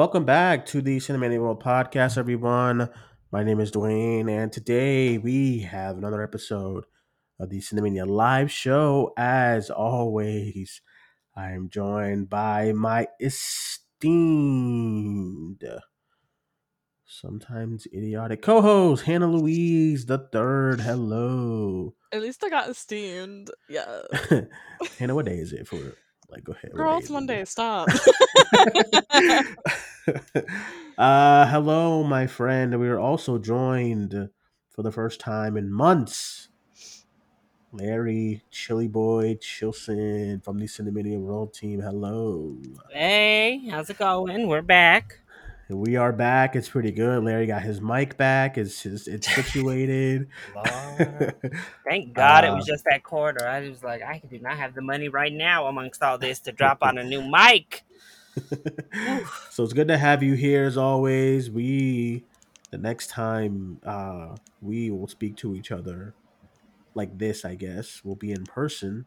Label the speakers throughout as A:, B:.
A: Welcome back to the Cinemania World Podcast, everyone. My name is Duane, and today we have another episode of the Cinemania Live Show. As always, I am joined by my esteemed, sometimes idiotic co-host Hannah Louise the Third. Hello,
B: At least I got esteemed. Yeah.
A: Hannah. What day is it for? Like, go ahead. what
B: Girl,
A: day
B: it's
A: is it?
B: Monday. Stop.
A: uh, hello, my friend. We are also joined for the first time in months. Larry, Chilly Boy, Chilson from the Cinemania World Team. Hello.
C: Hey, how's it going? We're back.
A: We are back. It's pretty good. Larry got his mic back. It's it's, it's situated.
C: Thank God it was
A: Uh,
C: just that quarter. I was like, I do not have the money right now amongst all this to drop on a new mic.
A: so it's good to have you here as always. We the next time uh we will speak to each other like this, I guess, will be in person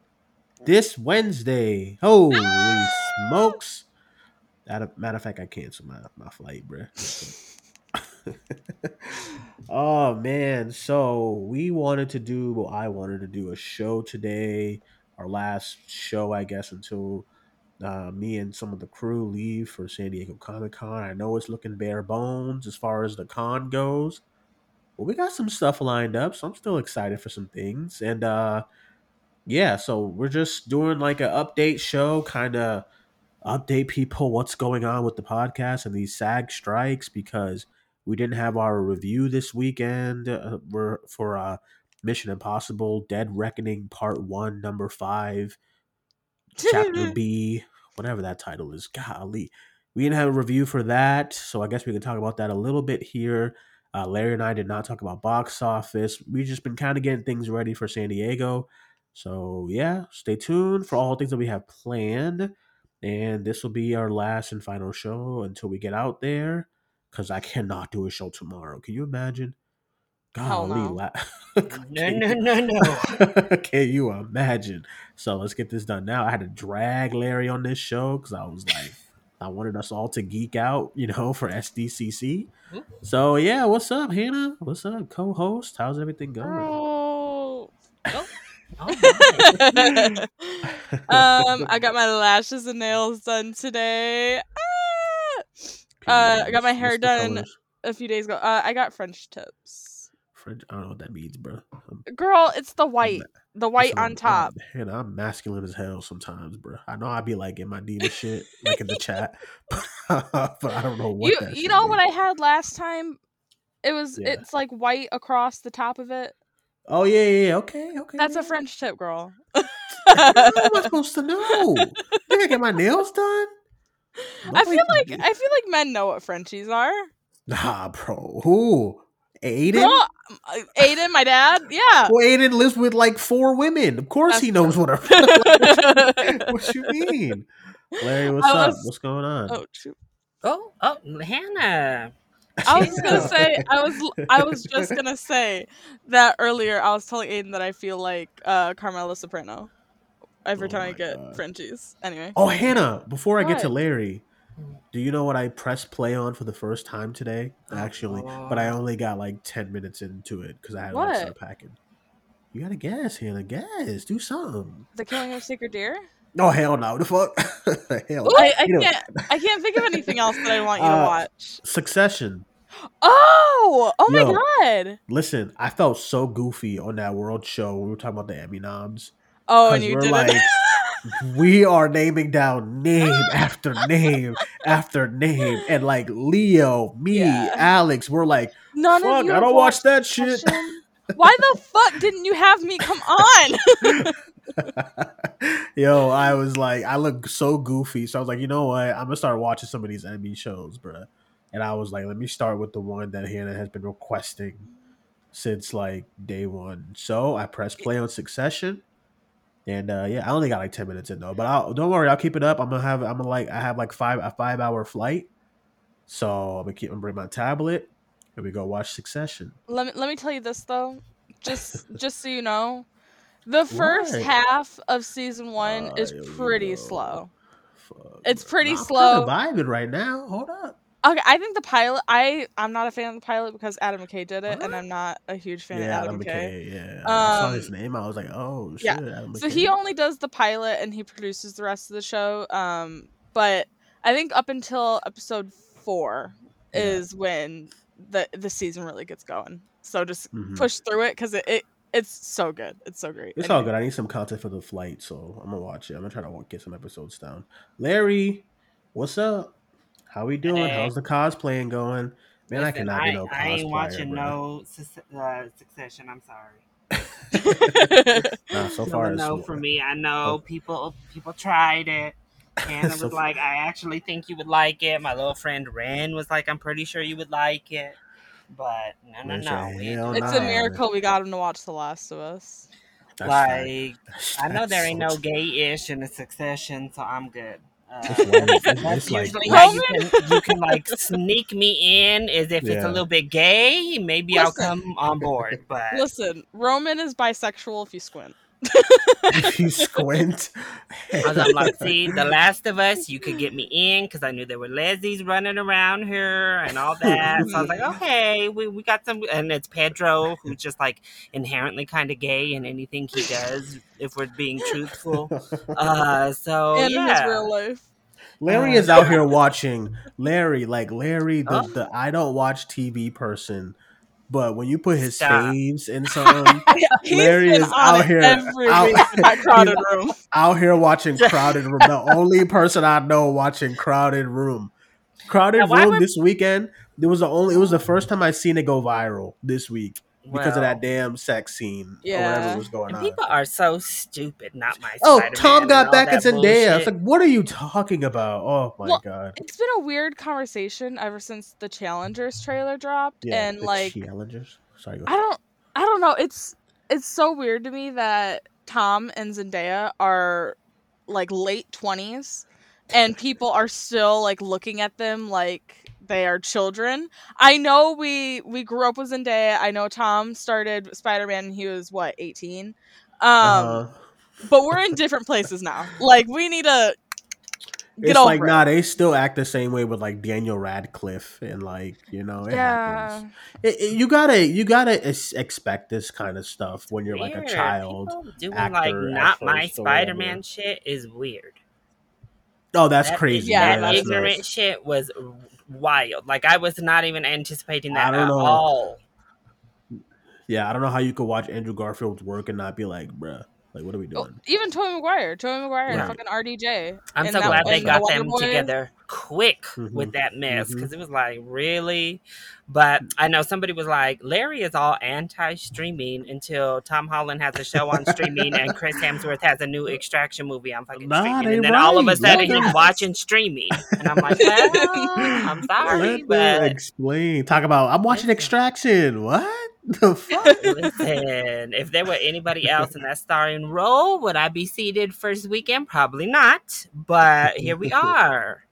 A: this Wednesday. Holy smokes. Matter of fact, I canceled my, my flight, bruh. oh man, so we wanted to do well, I wanted to do a show today, our last show, I guess, until uh, me and some of the crew leave for San Diego Comic Con. I know it's looking bare bones as far as the con goes, but we got some stuff lined up, so I'm still excited for some things. And uh, yeah, so we're just doing like an update show, kind of update people what's going on with the podcast and these SAG strikes because we didn't have our review this weekend. Uh, we're for uh, Mission Impossible: Dead Reckoning Part One, Number Five, Chapter B, whatever that title is. Golly, we didn't have a review for that, so I guess we can talk about that a little bit here. Uh, Larry and I did not talk about box office. We've just been kind of getting things ready for San Diego. So yeah, stay tuned for all things that we have planned. And this will be our last and final show until we get out there. Cause I cannot do a show tomorrow. Can you imagine? Golly,
B: no.
A: la-
C: No, no, no, no.
A: Can you imagine? So let's get this done now. I had to drag Larry on this show because I was like, I wanted us all to geek out, you know, for SDCC. Mm-hmm. So yeah, what's up, Hannah? What's up, co-host? How's everything going?
B: Oh, Girl.
C: Oh, oh, my.
B: Um, I got my lashes and nails done today. Ah! Uh, I got my hair done.
A: colors?
B: A few days ago. Uh, I got French tips.
A: French. I don't know what that means, bro. I'm,
B: Girl, it's the white. The white on
A: I'm-
B: top.
A: I'm, I'm masculine as hell sometimes, bro. I know I'd be like in my diva shit, like in the chat, but I don't know what
B: You you know what. I had last time? It was
A: Yeah.
B: it's like white across the top of it.
A: Oh yeah, yeah, yeah. Okay, okay.
B: That's a. French tip, girl.
A: How am I supposed to know? Did I get my nails done?
B: I feel
A: Nobody-
B: like I feel like men know what Frenchies are.
A: Nah, bro. Who? Aiden?
B: Girl, uh, Aiden, my dad, yeah.
A: Well, Aiden lives with like four women. Of course,
B: That's
A: he knows what a.
B: oh,
A: what you mean, Larry? What's
B: I
A: up? What's going on?
B: shoot.
C: oh, oh, Hannah.
B: I was gonna say I was I was just gonna say that earlier. I was telling Aiden that I feel like uh, Carmela Soprano every
A: Oh
B: time I get
A: God.
B: Frenchies. Anyway,
A: Oh, Hannah. Before I get to Larry, do you know what I pressed play on for the first time today? Actually, but I only got like ten minutes into it because I had to like,
B: What?
A: start packing. You gotta guess, Hannah. Guess. Do something.
B: the killing of Sacred Deer.
A: Oh hell no! The fuck? hell.
B: I, I can't I can't think of anything else that I want you to
A: Uh,
B: watch.
A: Succession.
B: Oh, oh my god.
A: Listen, I felt so goofy on that world show. We were talking about the Emmy noms.
B: Oh, and you
A: we're
B: did
A: like, we are naming down name after name after name, and like Leo, me,
B: Yeah.
A: Alex, we're like,
B: None
A: fuck, I don't watch that shit.
B: Why the fuck didn't you have me come on?
A: Yo, I was like, I look so goofy, so I was like, you know what? I'm gonna start watching some of these Emmy shows, bruh. And I was like, let me start with the one that Hannah has been requesting since like day one. So I pressed play on Succession, and uh, yeah, I only got like ten minutes in though. But I'll, don't worry, I'll keep it up. I'm gonna have, I'm gonna like, I have like five a five hour flight, so I'm gonna keep, I'm gonna bring my tablet, and we go watch Succession.
B: let me let me tell you this though, just just so you know, the first half of season one
A: Ah,
B: is pretty slow.
A: fuck?
B: It's pretty
A: I'm
B: slow.
A: kinda vibing right now. Hold up.
B: Okay, I think the pilot. I I'm not a fan of the pilot because Adam McKay did it, and I'm not a huge fan
A: yeah,
B: of Adam
A: Adam
B: McKay.
A: McKay. Yeah, I saw his
B: Um,
A: name. I was like, oh shit,
B: yeah. So he only does the pilot and he produces the rest of the show. Um, but I think up until episode four
A: Yeah.
B: is when the the season really gets going. So just
A: Mhm.
B: push through it because it, it it's so good. It's so great.
A: It's all good. I need some content for the flight, so I'm gonna watch it. I'm gonna try to get some episodes down. Larry, what's up? How we doing?
C: Hey.
A: How's the cosplaying going? Man, I cannot
C: I,
A: be no
C: I ain't watching
A: bro.
C: no Suc- uh, Succession. I'm sorry.
A: Nah, so
C: So
A: far,
C: no for me. I know people people tried it. Hannah was
A: So
C: like, I actually think you would like it. My little friend Ren was like, I'm pretty sure you would like it. But no, no, no.
A: said,
C: we ain't
A: "Hell
C: doing
B: it's
A: nah,
B: a
C: that."
A: man.
B: miracle we got him to watch The Last of Us.
A: That's.
C: Like,
A: That's-
C: I know there ain't
A: so
C: no gay-ish in a succession, so I'm good. Uh,
A: It's one- it's-
C: that's
A: it's like-
C: usually how you can you can like sneak me in, is if it's a little bit gay, maybe I'll come on board. But
B: Listen, Roman is bisexual if you squint.
A: if you squint,
C: Cause I'm like, see, The Last of Us, you could get me in because I knew there were lesbies running around here and all that. So I was like, okay, we, we got some, and it's Pedro who's just like inherently kind of gay in anything he does, if we're being truthful. Uh, so
B: and in his
C: yeah,
B: real life.
A: Larry
C: Uh,
A: is out here watching Larry, like Larry, the,
C: Oh.
A: the I don't watch TV person, but when you put his
C: Stop.
A: faves in something, Larry is out here- out-
B: crowded room.
A: out here watching Crowded Room. The only person I know watching Crowded Room. Crowded
C: Now,
A: Room
C: would-
A: this weekend. It was the only. It was the first time I seen it go viral this week because of that damn sex scene or
B: Yeah.
A: whatever was going
C: And
A: on.
C: people are so stupid. Not my.
A: Oh,
C: Spider-Man
A: Tom got back in
C: that
A: Zendaya. I was
C: bullshit.
A: like, "What are you talking about?" Oh my
B: Well,
A: god!
B: It's been a weird conversation ever since the Challengers trailer dropped,
A: Yeah,
B: and
A: the
B: like
A: challengers. Sorry, go
B: I don't I don't know. It's it's so weird to me that Tom and Zendaya are like late twenties and people are still like looking at them like they are children. I know we we grew up with Zendaya. I know Tom started Spider Man he was what, eighteen? Um
A: Uh-huh.
B: but we're in different places now. Like we need to get
A: It's
B: over
A: like
B: it.
A: nah, they still act the same way with like Daniel Radcliffe and like you know it
B: yeah.
A: happens. It, it- you gotta you gotta es- expect this kind of stuff when you're like a child.
C: People doing
A: actor
C: like not my
A: first or whatever.
C: Spider-Man shit is weird.
A: Oh, that's
C: That-
A: crazy.
B: Yeah,
A: Yeah,
C: that
A: that's
C: ignorant
A: nuts.
C: shit was wild. Like I was not even anticipating that I
A: don't
C: at
A: know.
C: all.
A: Yeah, I don't know how you could watch Andrew Garfield's work and not be like, bruh, like what are we
B: Oh,
A: doing?
B: even Tobey Maguire, Tobey Maguire and fucking RDJ.
C: I'm
B: And
C: so
B: that-
C: glad they
B: and the
C: got them
B: Boys.
C: together quick
A: Mhm.
C: with that mess because it was like really. But I know somebody was like, Larry is all anti-streaming until Tom Holland has a show on streaming and Chris Hemsworth has a new Extraction movie on fucking
A: Nah,
C: streaming, and then all of a sudden
A: Let
C: he's
A: them-
C: watching streaming, and I'm like, well, I'm sorry,
A: Let
C: but
A: explain. Talk about I'm watching Extraction. What the fuck?
C: Listen, if there were anybody else in that starring role, would I be seated first weekend? Probably not. But here we are.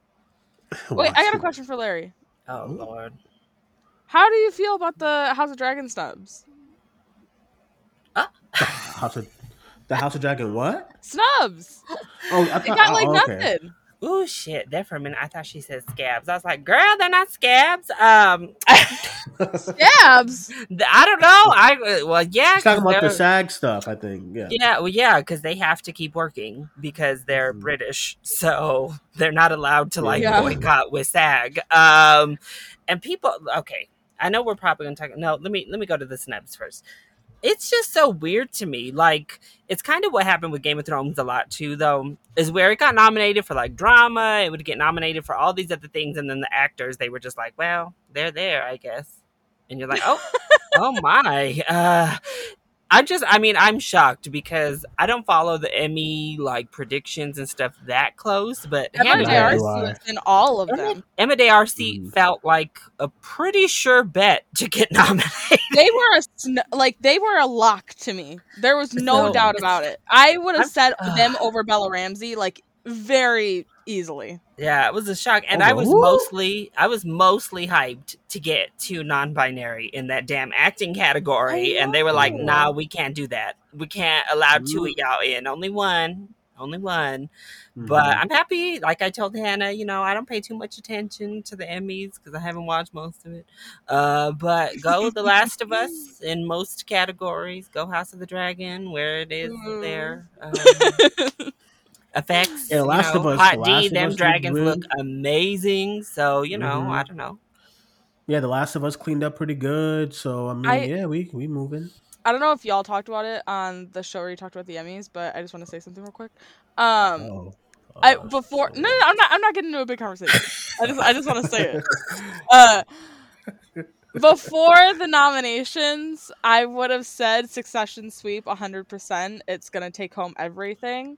B: Wait, I got a question for Larry.
C: Oh Lord.
B: How do you feel about the House of Dragon snubs?
A: it. Uh. House of the House of Dragon. What?
B: Snubs.
A: Oh, I
B: It got like
A: oh, okay.
B: nothing.
C: Ooh shit. There for a minute I thought she said scabs. I was like, girl, they're not scabs. Um
B: Scabs.
C: I don't know. I uh, well yeah.
A: He's talking about the SAG stuff. I think. Yeah.
C: Yeah, well, yeah, because they have to keep working because they're
A: Mhm.
C: British, so they're not allowed to like
B: Yeah.
C: boycott with SAG. Um, and people, okay, I know we're probably gonna talk. No, let me let me go to the snubs first. It's just so weird to me. Like, it's kind of what happened with Game of Thrones a lot too, though, is where it got nominated for like drama. It would get nominated for all these other things, and then the actors they were just like, well, they're there, I guess. And you're like, oh, oh my. Uh, I'm just, I mean, I'm shocked because I don't follow the Emmy like predictions and stuff that close, but
B: Emma
C: Hannah
A: Neither
C: does.
A: do I.
B: D'Arcy was in all of them.
C: Emma D'Arcy
A: Mhm.
C: felt like a pretty sure bet to get nominated.
B: They were a sn- like they were a lock to me. There was no
C: No,
B: doubt about it. I would have
C: I'm-
B: said them over Bella Ramsey like very easily.
C: Yeah, it was a shock, and
A: Oh,
C: I was
A: who?
C: mostly, I was mostly hyped to get to non-binary in that damn acting category, and they were like,
B: know.
C: "Nah, we can't do that. We can't allow two of y'all in. Only one." only one. But
A: Mhm.
C: I'm happy. Like I told Hannah, you know, I don't pay too much attention to the Emmys because I haven't watched most of it. Uh, but go The Last of Us in most categories. Go House of the Dragon where it is
B: Ooh.
C: there. Um, effects.
A: Yeah, The
C: you
A: Last of
C: know,
A: Us-
C: Hot
A: The Last
C: D, them
A: Us
C: dragons look amazing. So you know,
A: Mhm.
C: I don't know.
A: yeah, The Last of Us cleaned up pretty good. So I mean,
B: I-
A: yeah, we we moving.
B: I don't know if y'all talked about it on the show where you talked about the Emmys, but I just want to say something real quick. Um,
A: oh,
B: I
A: Oh,
B: before
A: so-
B: no, no, I'm not. I'm not getting into a big conversation. I just, I just want to say it. Uh, before the nominations, I would have said Succession sweep 100%. It's gonna take home everything.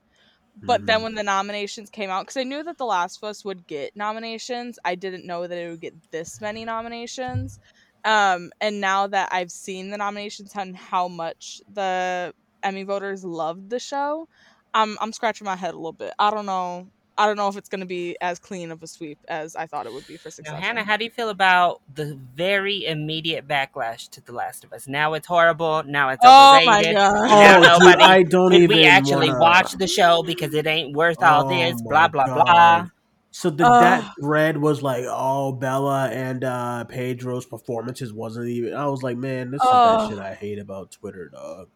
B: But then
A: Mhm.
B: when the nominations came out, because I knew that The Last of Us would get nominations, I didn't know that it would get this many nominations. Um, and now that I've seen the nominations and how much the Emmy voters loved the show, I'm I'm scratching my head a little bit. I don't know. I don't know if it's going to be as clean of a sweep as I thought it would be for
C: Now, Hannah, how do you feel about the very immediate backlash to The Last of Us? Now it's horrible. Now it's
B: oh my god!
C: Now
A: Oh, dude,
C: nobody-
A: I don't
C: Did
A: even
C: we actually
A: wanna-
C: watch the show because it ain't worth all
A: Oh
C: this? Blah blah
A: God.
C: blah.
A: So the,
B: Ugh.
A: that thread was like, oh, Bella and uh, Pedro's performances wasn't even. I was like, man, this is
B: Ugh.
A: that shit I hate about Twitter, dog.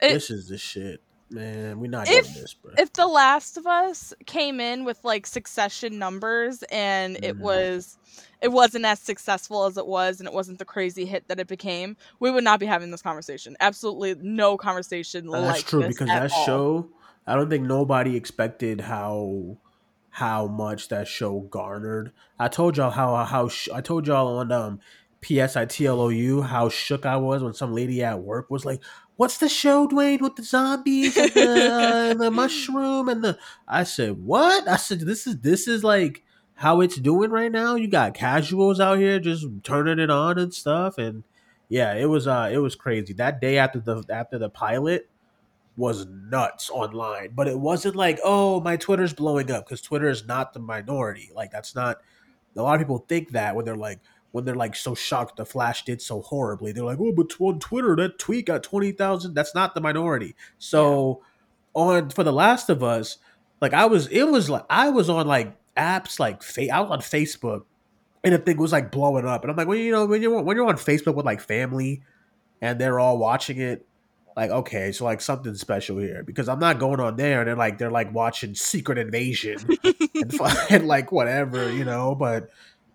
B: It-
A: this is the shit, man. We're not
B: If-
A: this, bro.
B: if The Last of Us came in with like Succession numbers and it
A: Mhm.
B: was it wasn't as successful as it was and it wasn't the crazy hit that it became, we would not be having this conversation. Absolutely no conversation
A: Uh, That's
B: like
A: true because
B: at
A: that
B: all.
A: show, I don't think nobody expected how how much that show garnered. I told y'all how how sh- I told y'all on um PSITLOU how shook I was when some lady at work was like, "What's the show, Duane, with the zombies and the, uh, and the mushroom and the?" I said, "What?" I said, "This is this is like." How it's doing right now? You got casuals out here just turning it on and stuff, and yeah, it was uh, it was crazy. That day after the after the pilot, was nuts online, but it wasn't like, oh, my Twitter's blowing up because Twitter is not the minority. Like that's not. A lot of people think that when they're like when they're like so shocked the Flash did so horribly, they're like, oh, but on Twitter that tweet got twenty thousand. That's not the minority. So on for the Last of Us, like I was, it was like I was on like apps like fa- I was on Facebook, and the thing was like blowing up, and I'm like, well, you know, when you're when you're on Facebook with like family, and they're all watching it like okay so like something special here. Because i'm not going on there and they're like they're like watching secret invasion and, and like whatever you know? But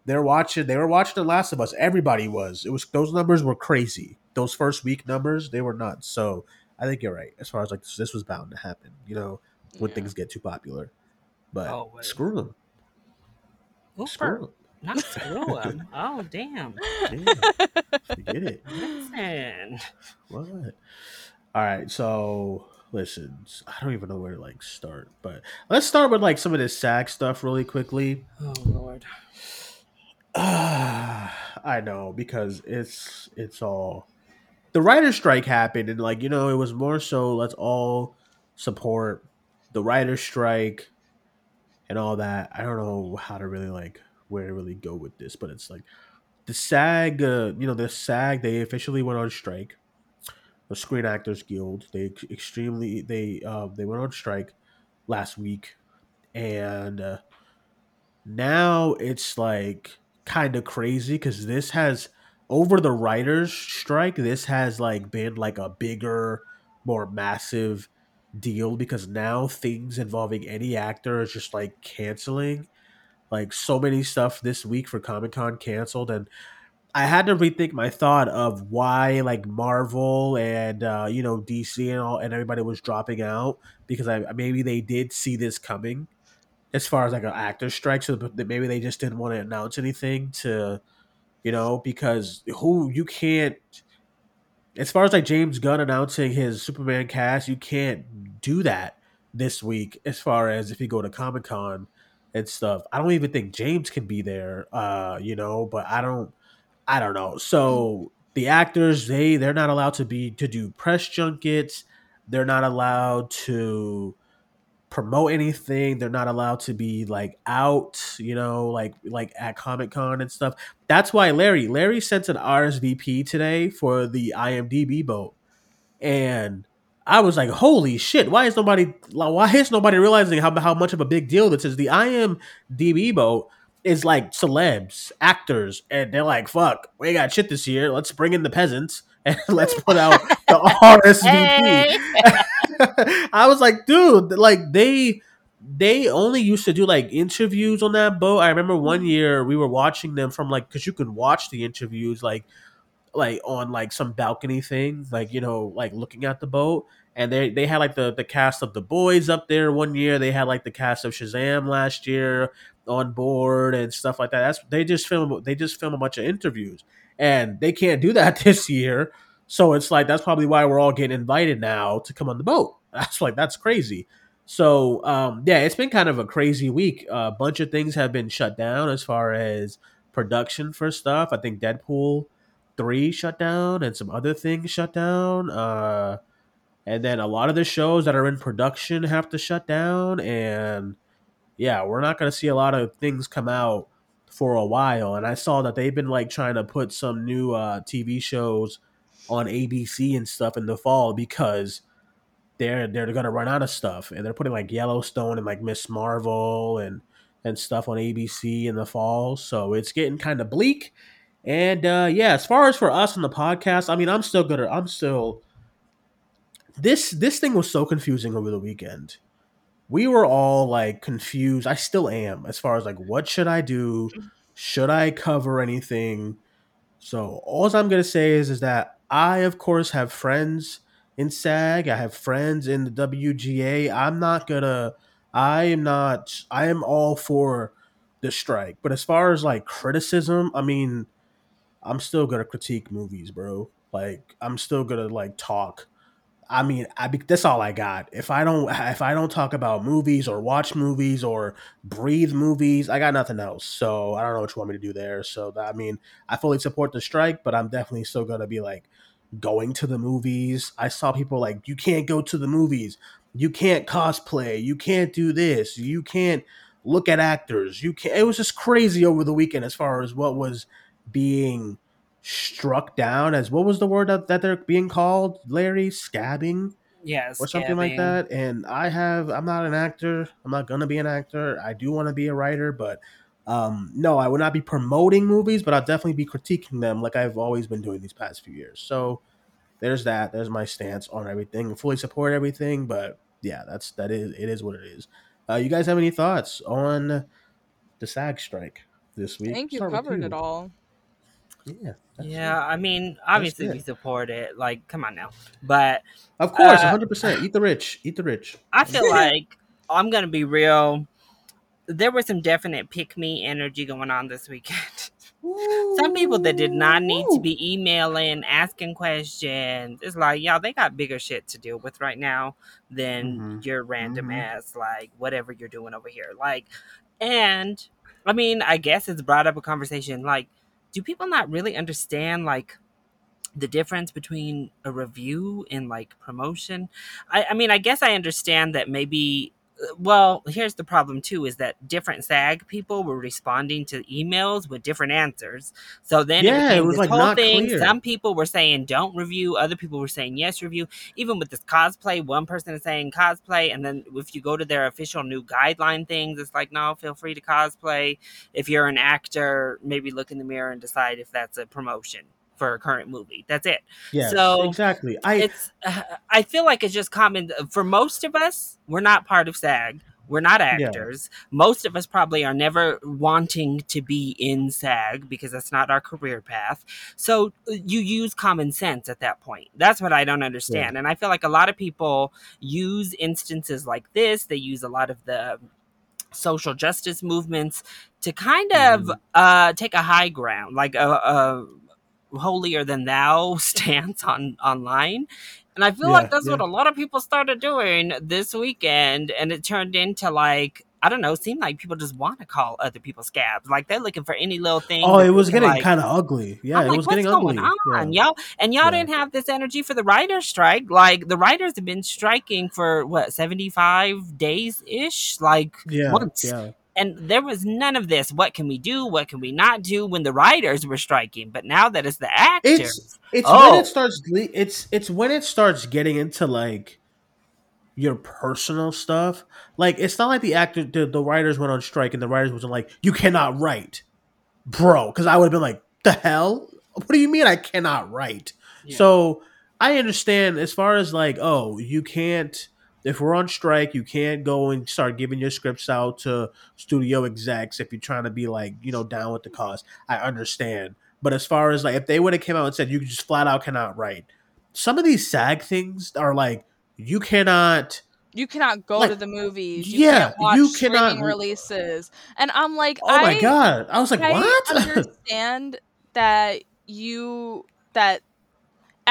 A: they're watching they were watching the last of us everybody was it was those numbers were crazy those first week numbers they were nuts so i think you're right as far as like this, this was bound to happen you know when
B: Yeah.
A: things get too popular but
C: Oh,
A: screw them screw
C: Ooper.
A: 'em.
C: Not screw 'em. Oh damn.
A: Yeah, forget it
C: Listen.
A: What? All right, so listen, I don't even know where to like start, but let's start with like some of this SAG stuff really quickly.
C: Oh lord.
A: I know because it's it's all the writer's strike happened and like you know it was more so let's all support the writer's strike and all that. I don't know how to really like where to really go with this, but it's like the SAG, uh, you know, the SAG they officially went on strike. The Screen Actors Guild they extremely they uh, they went on strike last week, and uh, now it's like kind of crazy because this has over the writers strike this has like been like a bigger more massive deal because now things involving any actor is just like canceling. Like so many stuff this week for comic-con canceled and i had to rethink my thought of why like marvel and uh you know dc and all and everybody was dropping out because i maybe they did see this coming as far as like an actor strike so maybe they just didn't want to announce anything to you know because who you can't as far as like james gunn announcing his superman cast you can't do that this week as far as if you go to comic-con and stuff. I don't even think james can be there uh you know but i don't i don't know. So the actors they they're not allowed to be to do press junkets. They're not allowed to promote anything. They're not allowed to be like out, you know, like like at Comic Con and stuff. That's why Larry Larry sent an RSVP today for the IMDb boat, and I was like, holy shit! Why is nobody? Why is nobody realizing how how much of a big deal this is? The IMDb boat is like celebs, actors, and they're like, "Fuck, we got shit this year. Let's bring in the peasants and let's put out the RSVP." I was like, dude, like they they only used to do like interviews on that boat. I remember one mm-hmm. year we were watching them from like because you could watch the interviews like like on like some balcony thing, like you know, like looking at the boat. And they they had like the the cast of the boys up there one year. They had like the cast of Shazam last year on board and stuff like that. That's they just film they just film a bunch of interviews, and they can't do that this year. So it's like that's probably why we're all getting invited now to come on the boat. That's like that's crazy. So um, yeah, it's been kind of a crazy week. A bunch of things have been shut down as far as production for stuff. I think Deadpool three shut down and some other things shut down. Uh, and then a lot of the shows that are in production have to shut down. And yeah, we're not going to see a lot of things come out for a while. And I saw that they've been like trying to put some new uh, TV shows on ABC and stuff in the fall because they're they're gonna run out of stuff, and they're putting like Yellowstone and like Ms. Marvel and and stuff on ABC in the fall. So it's getting kind of bleak. And uh, yeah, as far as for us on the podcast, I mean, I'm still gonna, I'm still. This this thing was so confusing over the weekend. We were all like confused. I still am as far as like what should I do? Should I cover anything? So all I'm gonna say is is that I of course have friends in SAG. I have friends in the WGA. I'm not gonna. I am not. I am all for the strike. But as far as like criticism, I mean, I'm still gonna critique movies, bro. Like I'm still gonna like talk. I mean, I that's all I got. If I don't if I don't talk about movies or watch movies or breathe movies, I got nothing else. So I don't know what you want me to do there. So I mean, I fully support the strike, but I'm definitely still gonna be like going to the movies. I saw people like, you can't go to the movies. You can't cosplay. You can't do this. You can't look at actors. You can't. It was just crazy over the weekend as far as what was being struck down as what was the word that, that they're being called, Larry? Scabbing?
C: Yes.
A: Or something like that. And I have, I'm not an actor. I'm not going to be an actor. I do want to be a writer, but um, no, I would not be promoting movies, but I'll definitely be critiquing them like I've always been doing these past few years. So there's that. There's my stance on everything. I fully support everything, but yeah, that's that is it is what it is. Uh, you guys have any thoughts on the SAG strike this week?
B: I think you covered it all.
A: Yeah.
C: Yeah, it. I mean, obviously we support it. Like, come on now. But
A: of course, uh, 100%. Eat the rich. Eat the rich.
C: I feel like I'm going to be real there was some definite pick me energy going on this weekend. some people that did not need to be emailing, asking questions. It's like, y'all, they got bigger shit to deal with right now than mm-hmm. your random mm-hmm. ass, like, whatever you're doing over here. Like, and I mean, I guess it's brought up a conversation. Like, do people not really understand, like, the difference between a review and like promotion? I, I mean, I guess I understand that maybe well, here's the problem too: is that different SAG people were responding to emails with different answers. So then,
A: yeah, it, it was like whole thing. Clear.
C: Some people were saying don't review, other people were saying yes review. Even with this cosplay, one person is saying cosplay, and then if you go to their official new guideline things, it's like no, feel free to cosplay. If you're an actor, maybe look in the mirror and decide if that's a promotion for a current movie. That's it.
A: Yeah.
C: So
A: exactly. I
C: it's uh, I feel like it's just common for most of us. We're not part of SAG. We're not actors. Yeah. Most of us probably are never wanting to be in SAG because that's not our career path. So you use common sense at that point. That's what I don't understand. Yeah. And I feel like a lot of people use instances like this. They use a lot of the social justice movements to kind of mm. uh, take a high ground, like a, a holier than thou stance on online. And I feel yeah, like that's yeah. what a lot of people started doing this weekend, and it turned into like I don't know, seemed like people just want to call other people scabs. Like they're looking for any little thing.
A: Oh, it was getting like, kind of ugly. Yeah,
C: I'm
A: it
C: like,
A: was getting ugly.
C: On, yeah. y'all? And y'all yeah. didn't have this energy for the writers' strike. Like the writers have been striking for what seventy five days ish. Like
A: yeah,
C: months.
A: Yeah.
C: And there was none of this. What can we do? What can we not do when the writers were striking? But now that it's the actors,
A: It's it's
C: Oh.
A: when it starts. It's it's when it starts getting into like your personal stuff. Like it's not like the actor, the, the writers went on strike, and the writers wasn't like, "You cannot write, bro." Because I would have been like, "The hell? What do you mean I cannot write?"
C: Yeah.
A: So I understand as far as like, oh, you can't. If we're on strike, you can't go and start giving your scripts out to studio execs if you're trying to be like, you know, down with the cause. I understand. But as far as like, if they would have came out and said you just flat out cannot write, some of these SAG things are like, you cannot.
B: You cannot go
A: Like,
B: to the movies. You
A: yeah,
B: can't watch
A: you cannot-
B: releases. And I'm like,
A: Oh my god! I was like, What?
B: I
A: what?
B: understand that you that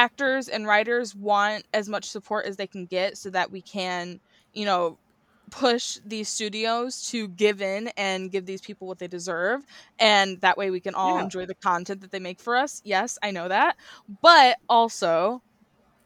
B: actors and writers want as much support as they can get so that we can, you know, push these studios to give in and give these people what they deserve and that way we can all
C: Yeah.
B: enjoy the content that they make for us. Yes, I know that. But also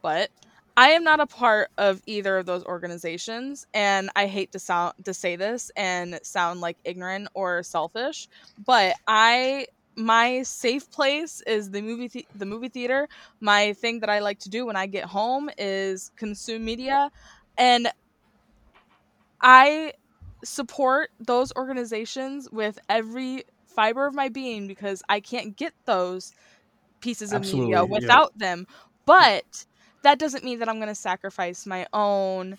B: but I am not a part of either of those organizations, and I hate to sound to say this and sound like ignorant or selfish, but I my safe place is the movie the, the movie theater. My thing that I like to do when I get home is consume media, and I support those organizations with every fiber of my being because I can't get those pieces of
A: Absolutely,
B: media
A: yeah.
B: without them. But that doesn't mean that I'm going to sacrifice my own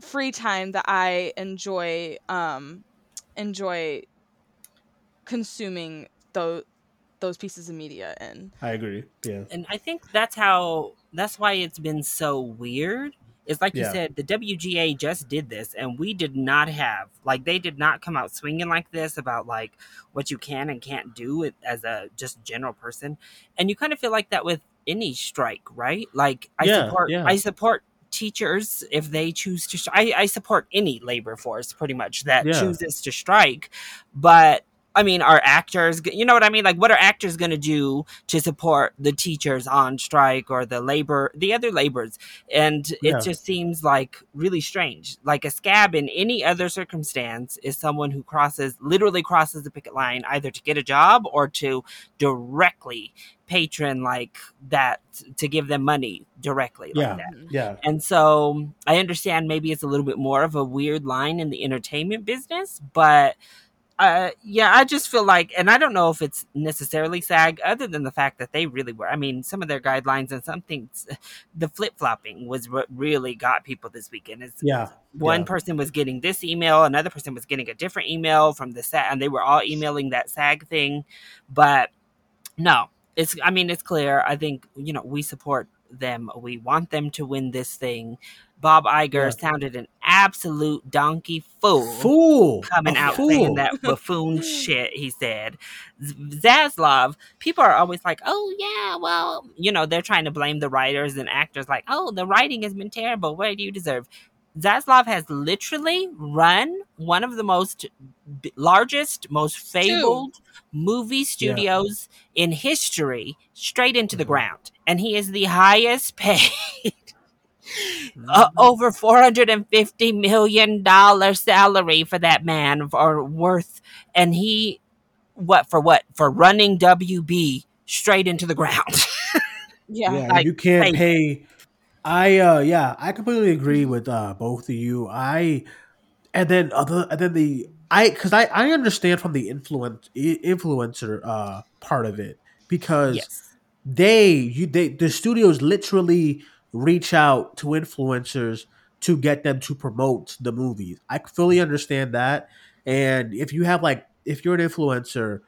B: free time that I enjoy um enjoy consuming those those pieces of media in.
A: I agree. Yeah.
C: and I think that's how that's why it's been so weird. It's like you
A: Yeah.
C: said, the WGA just did this, and we did not have like they did not come out swinging like this about like what you can and can't do it as a just general person, and you kind of feel like that with any strike, right? Like I
A: Yeah,
C: support,
A: yeah.
C: I support teachers if they choose to. St- I, I support any labor force pretty much that
A: Yeah.
C: chooses to strike, but I mean, are actors, you know what I mean? Like, what are actors going to do to support the teachers on strike or the labor, the other laborers? And it
A: Yeah.
C: just seems like really strange. Like a scab in any other circumstance is someone who crosses, literally crosses the picket line either to get a job or to directly patron like that to give them money directly like
A: Yeah.
C: that.
A: Yeah.
C: And so I understand maybe it's a little bit more of a weird line in the entertainment business, but uh, yeah, I just feel like, and I don't know if it's necessarily SAG, other than the fact that they really were. I mean, some of their guidelines and some things, the flip flopping was what really got people this weekend. It's,
A: Yeah.
C: one
A: yeah.
C: person was getting this email, another person was getting a different email from the SAG, and they were all emailing that SAG thing. But no, it's, I mean, it's clear. I think, you know, we support them. We want them to win this thing. Bob Iger
A: Yeah.
C: sounded an absolute donkey fool
A: Fool
C: coming
A: A
C: out
A: fool.
C: saying that buffoon shit he said. Zaslav, people are always like, oh, yeah, well, you know, they're trying to blame the writers and actors, like, oh, the writing has been terrible. What do you deserve? Zaslav has literally run one of the most b- largest, most fabled movie studios in history straight into the
A: Mhm.
C: ground. And he is the highest paid
A: Mm-hmm.
C: uh, over 450 million dollar salary for that man or worth and he what for what for running WB straight into the ground
B: Yeah.
A: yeah,
C: like,
A: you can't
C: face
A: pay. I uh yeah, I completely agree with uh both of you. I and then other and then the I because I I understand from the influence influencer uh part of it because
C: yes
A: they you they the studios literally reach out to influencers to get them to promote the movies. I fully understand that. And if you have like if you're an influencer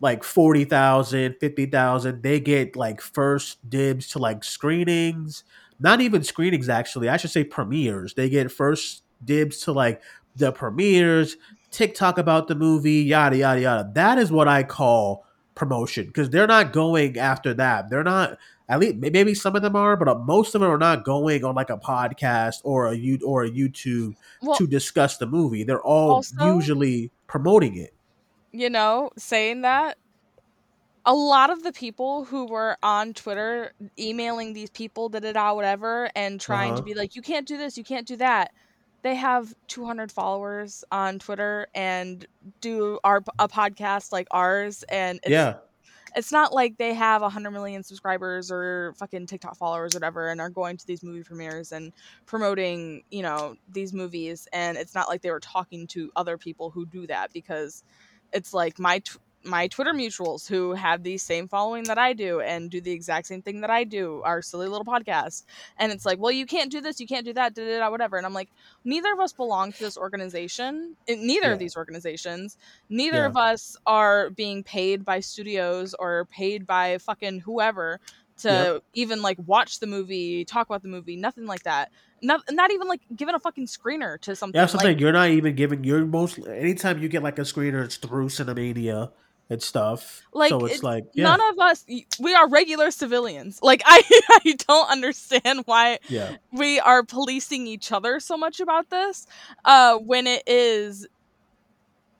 A: like 40,000, 50,000, they get like first dibs to like screenings, not even screenings actually. I should say premieres. They get first dibs to like the premieres, TikTok about the movie, yada yada yada. That is what I call promotion because they're not going after that. They're not at least maybe some of them are, but uh, most of them are not going on like a podcast or a you or a YouTube
B: Well,
A: to discuss the movie. They're all
B: Also-
A: usually promoting it.
B: you know, saying that a lot of the people who were on Twitter emailing these people, da da da, whatever, and trying to
A: Uh-huh.
B: be like, you can't do this, you can't do that. they have 200 followers on Twitter and do our a podcast like ours, and it's,
A: yeah,
B: it's not like they have 100 million subscribers or fucking TikTok followers or whatever and are going to these movie premieres and promoting, you know, these movies. And it's not like they were talking to other people who do that because it's like my my Twitter mutuals who have the same following that I do and do the exact same thing that I do, our silly little podcast. And it's like, well, you can't do this, you can't do that, da, da, da, whatever. And I'm like, neither of us belong to this organization, eh, neither
A: Yeah.
B: of these organizations. Neither
A: Yeah.
B: of us are being paid by studios or paid by fucking whoever to
A: Yep.
B: even like watch the movie, talk about the movie, nothing like that. Not, not even like giving a fucking screener to something.
A: Yeah, that's the
B: like,
A: thing. You're not even giving your most. Anytime you get like a screener, it's through Cinemania and stuff.
B: Like,
A: so it's
B: it-
A: like, yeah,
B: None of us, we are regular civilians. Like, I, I don't understand why
A: yeah,
B: we are policing each other so much about this uh, when it is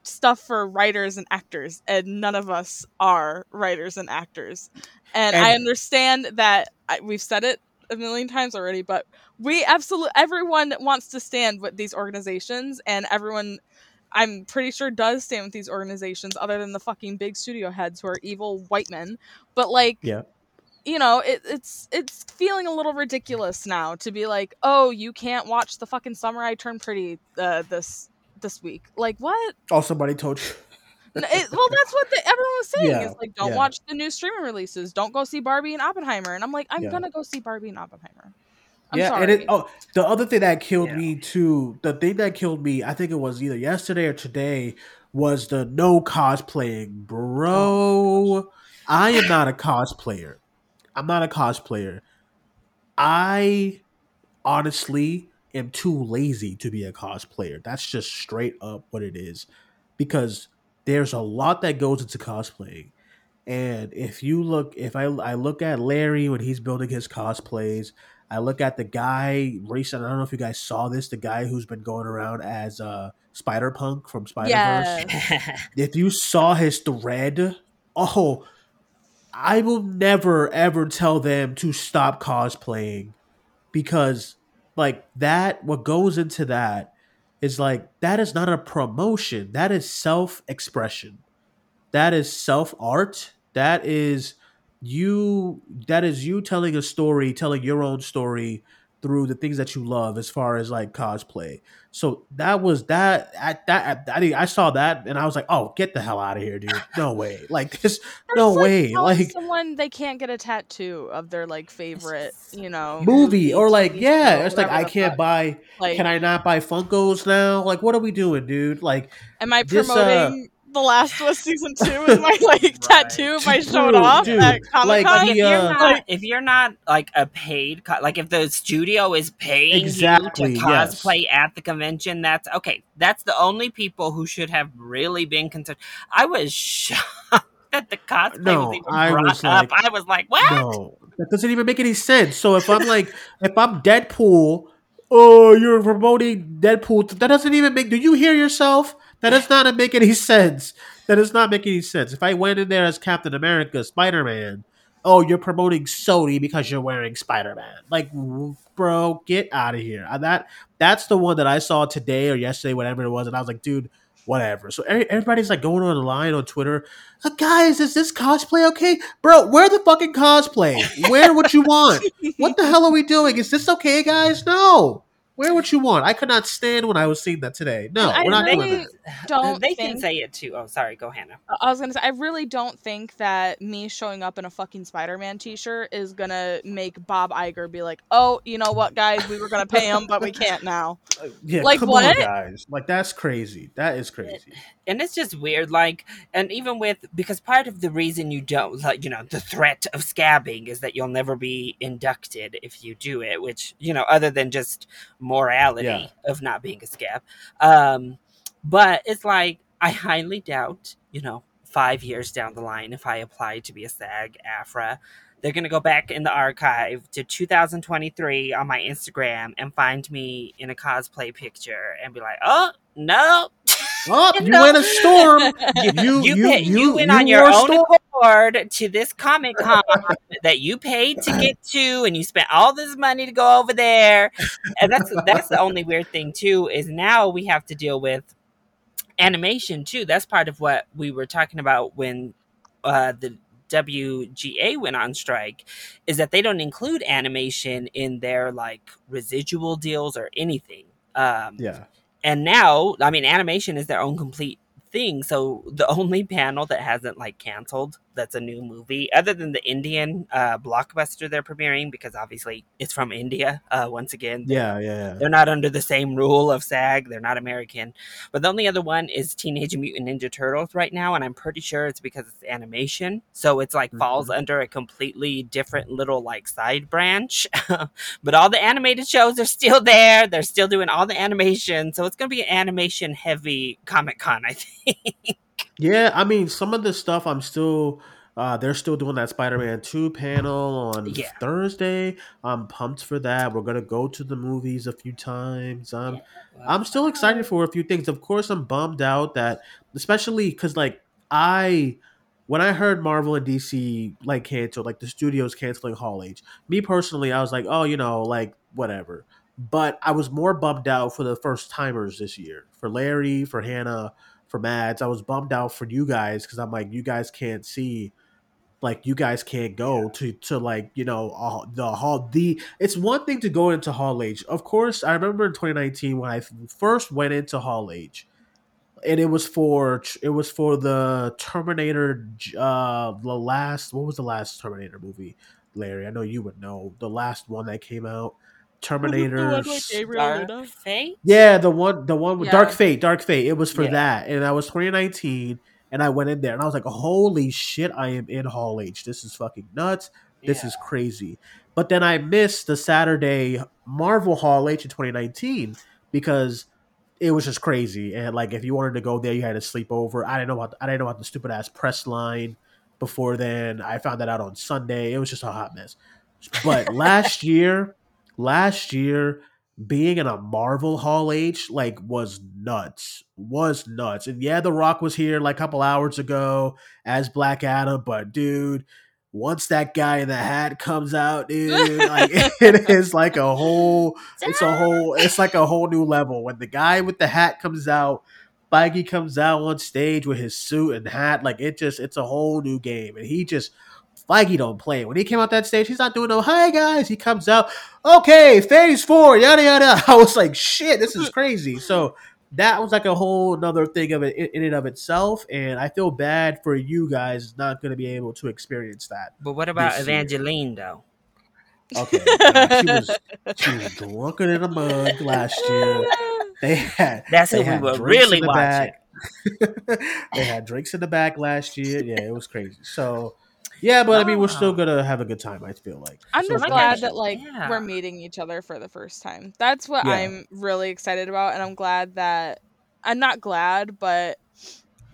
B: stuff for writers and actors, and none of us are writers and actors. And, I understand that I, we've said it a million times already, but we absolutely everyone wants to stand with these organizations, and everyone. I'm pretty sure does stand with these organizations other than the fucking big studio heads who are evil white men. But like
A: yeah.
B: you know, it, it's it's feeling a little ridiculous now to be like, oh, you can't watch the fucking summer I Turn Pretty uh, this this week. Like what?
A: Oh, somebody told you.
B: It- well, that's what the, everyone was saying.
A: Yeah,
B: It's like, don't
A: yeah.
B: watch the new streaming releases. Don't go see Barbie and Oppenheimer. And I'm like, I'm
A: Yeah.
B: gonna go see Barbie and Oppenheimer. I'm
A: yeah,
B: sorry.
A: and it, oh, the other thing that killed
C: Yeah.
A: me too, the thing that killed me, I think it was either yesterday or today, was the no cosplaying, bro. Oh I am not a cosplayer. I'm not a cosplayer. I honestly am too lazy to be a cosplayer. That's just straight up what it is, because there's a lot that goes into cosplaying. And if you look, if I I look at Larry when he's building his cosplays, I look at the guy recent. I don't know if you guys saw this. The guy who's been going around as uh, Spider Punk from Spider Verse.
B: Yes.
A: If you saw his thread, oh, I will never ever tell them to stop cosplaying because, like that, what goes into that is like that is not a promotion. That is self expression. That is self art. That is you that is you telling a story telling your own story through the things that you love as far as like cosplay. So that was that at that I, I, I saw that and i was like oh get the hell out of here dude. No way. Like this no
B: like
A: way. like
B: someone they can't get a tattoo of their like favorite, you know,
A: movie or like
B: TV
A: yeah it's like i can't
B: fuck.
A: buy
B: Like,
A: can i not buy funkos now? Like what are we doing dude? Like
B: am I
A: this, uh,
B: promoting The Last of Us season two with my like tattoo if I showed
A: Dude,
B: off
A: dude,
B: at Comic
A: like,
B: Con?
C: if you're
A: uh,
C: not
B: Like-
C: if you're not like a paid co- like if the studio is paying
A: Exactly,
C: you to
A: yes.
C: cosplay at the convention that's okay that's the only people who should have really been concerned i was shocked that the cosplay
A: No,
C: was even
A: I
C: brought
A: was
C: up
A: like-
C: i was like what
A: No, that doesn't even make any sense. So if I'm like, if I'm Deadpool, oh, you're promoting Deadpool. That doesn't even make. Do you hear yourself? That does not make any sense. That does not make any sense. If I went in there as Captain America, Spider Man, oh, you're promoting Sony because you're wearing Spider Man. Like, bro, get out of here. Uh, That that's the one that I saw today or yesterday, whatever it was, and I was like, dude. Whatever. So everybody's like going online on Twitter. Guys, is this cosplay okay, bro? Wear the fucking cosplay. Wear what you want. What the hell are we doing? Is this okay, guys? No. Wear what you want. I could not stand when I was seeing that today. No,
B: And
A: we're not
B: really
A: doing that.
B: don't
C: they
B: think
C: can say it too oh sorry go hannah
B: I was gonna say I really don't think that me showing up in a fucking Spider-Man t-shirt is gonna make Bob Iger be like, oh, you know what, guys, we were gonna pay him, but we can't now.
A: Yeah,
B: Like,
A: come
B: what?
A: on, guys. Like that's crazy. That is crazy.
C: And it's just weird like and even with because part of the reason you don't like you know the threat of scabbing is that you'll never be inducted if you do it which you know other than just morality
A: Yeah.
C: of not being a scab um but it's like i highly doubt you know five years down the line if i apply to be a SAG-AFTRA they're going to go back in the archive to 2023 on my instagram and find me in a cosplay picture and be like oh no
A: Oh,
C: You know-
A: went a storm.
C: you,
A: You-
C: you,
A: you-
C: you went on your own
A: storm.
C: forward to this Comic Con that you paid to get to, and you spent all this money to go over there. And that's that's the only weird thing too is now we have to deal with animation too. That's part of what we were talking about when uh, the WGA went on strike is that they don't include animation in their like residual deals or anything. Um,
A: Yeah.
C: And now, I mean, animation is their own complete thing. So the only panel that hasn't like canceled that's a new movie, other than the Indian uh, blockbuster they're premiering, because obviously it's from India. Uh, once again,
A: Yeah, yeah, yeah.
C: they're not under the same rule of SAG. They're not American. But the only other one is Teenage Mutant Ninja Turtles right now, and I'm pretty sure it's because it's animation. So it's like falls under a completely different little like side branch. but all the animated shows are still there. They're still doing all the animation. So it's gonna be an animation heavy Comic Con, I think.
A: Yeah, I mean, some of the stuff I'm still. Uh, they're still doing that Spider-Man Two panel on
C: Yeah.
A: Thursday. I'm pumped for that. We're gonna go to the movies a few times. Um, I'm still excited for a few things. Of course, I'm bummed out that, especially because like I, when I heard Marvel and DC like cancel, like the studios canceling Hall H. Me personally, I was like, oh, you know, like whatever. But I was more bummed out for the first timers this year. For Larry, for Hannah, for ads. I was bummed out for you guys because I'm like, you guys can't see. Like you guys can't go to to like you know uh, the hall the it's one thing to go into Hall H. Of course, I remember in 2019 when I first went into Hall H, and it was for it was for the Terminator. Uh, the last what was the last Terminator movie, Larry? I know you would know the last one that came out. Terminator.
C: Fate?
A: Yeah, the one, the one with
B: Yeah.
A: Dark Fate, Dark Fate. It was for
C: Yeah.
A: that, and I was 2019, and I went in there, and I was like, "Holy shit! I am in Hall H. This is fucking nuts. This
C: Yeah.
A: is crazy." But then I missed the Saturday Marvel Hall H in 2019 because it was just crazy, and like if you wanted to go there, you had to sleep over. I didn't know about I didn't know about the stupid ass press line before then. I found that out on Sunday. It was just a hot mess. But last year, last year being in a Marvel Hall H like was nuts. Was nuts. And yeah, The Rock was here like a couple hours ago as Black Adam, but dude, once that guy in the hat comes out, dude, like it is like a whole it's a whole it's like a whole new level. When the guy with the hat comes out, Feige comes out on stage with his suit and hat, like it just it's a whole new game. And he just Feige don't play. When he came out that stage, he's not doing no hi guys. He comes out, okay, phase four, yada yada. I was like, shit, this is crazy. So that was like a whole another thing of it in and of itself. And I feel bad for you guys not gonna be able to experience that.
C: But what about Evangeline though?
A: Okay. uh, she was she was drunker than a mug last year. They had
C: That's
A: they
C: who we were really watching.
A: they had drinks in the back last year. Yeah, it was crazy. So yeah, but I mean, we're still
C: Ah.
A: gonna have a good time. I feel like
B: I'm
A: So
B: just
A: it's
C: like
B: glad that like
C: yeah.
B: we're meeting each other for the first time. That's what
A: Yeah.
B: I'm really excited about, and I'm glad that I'm not glad, but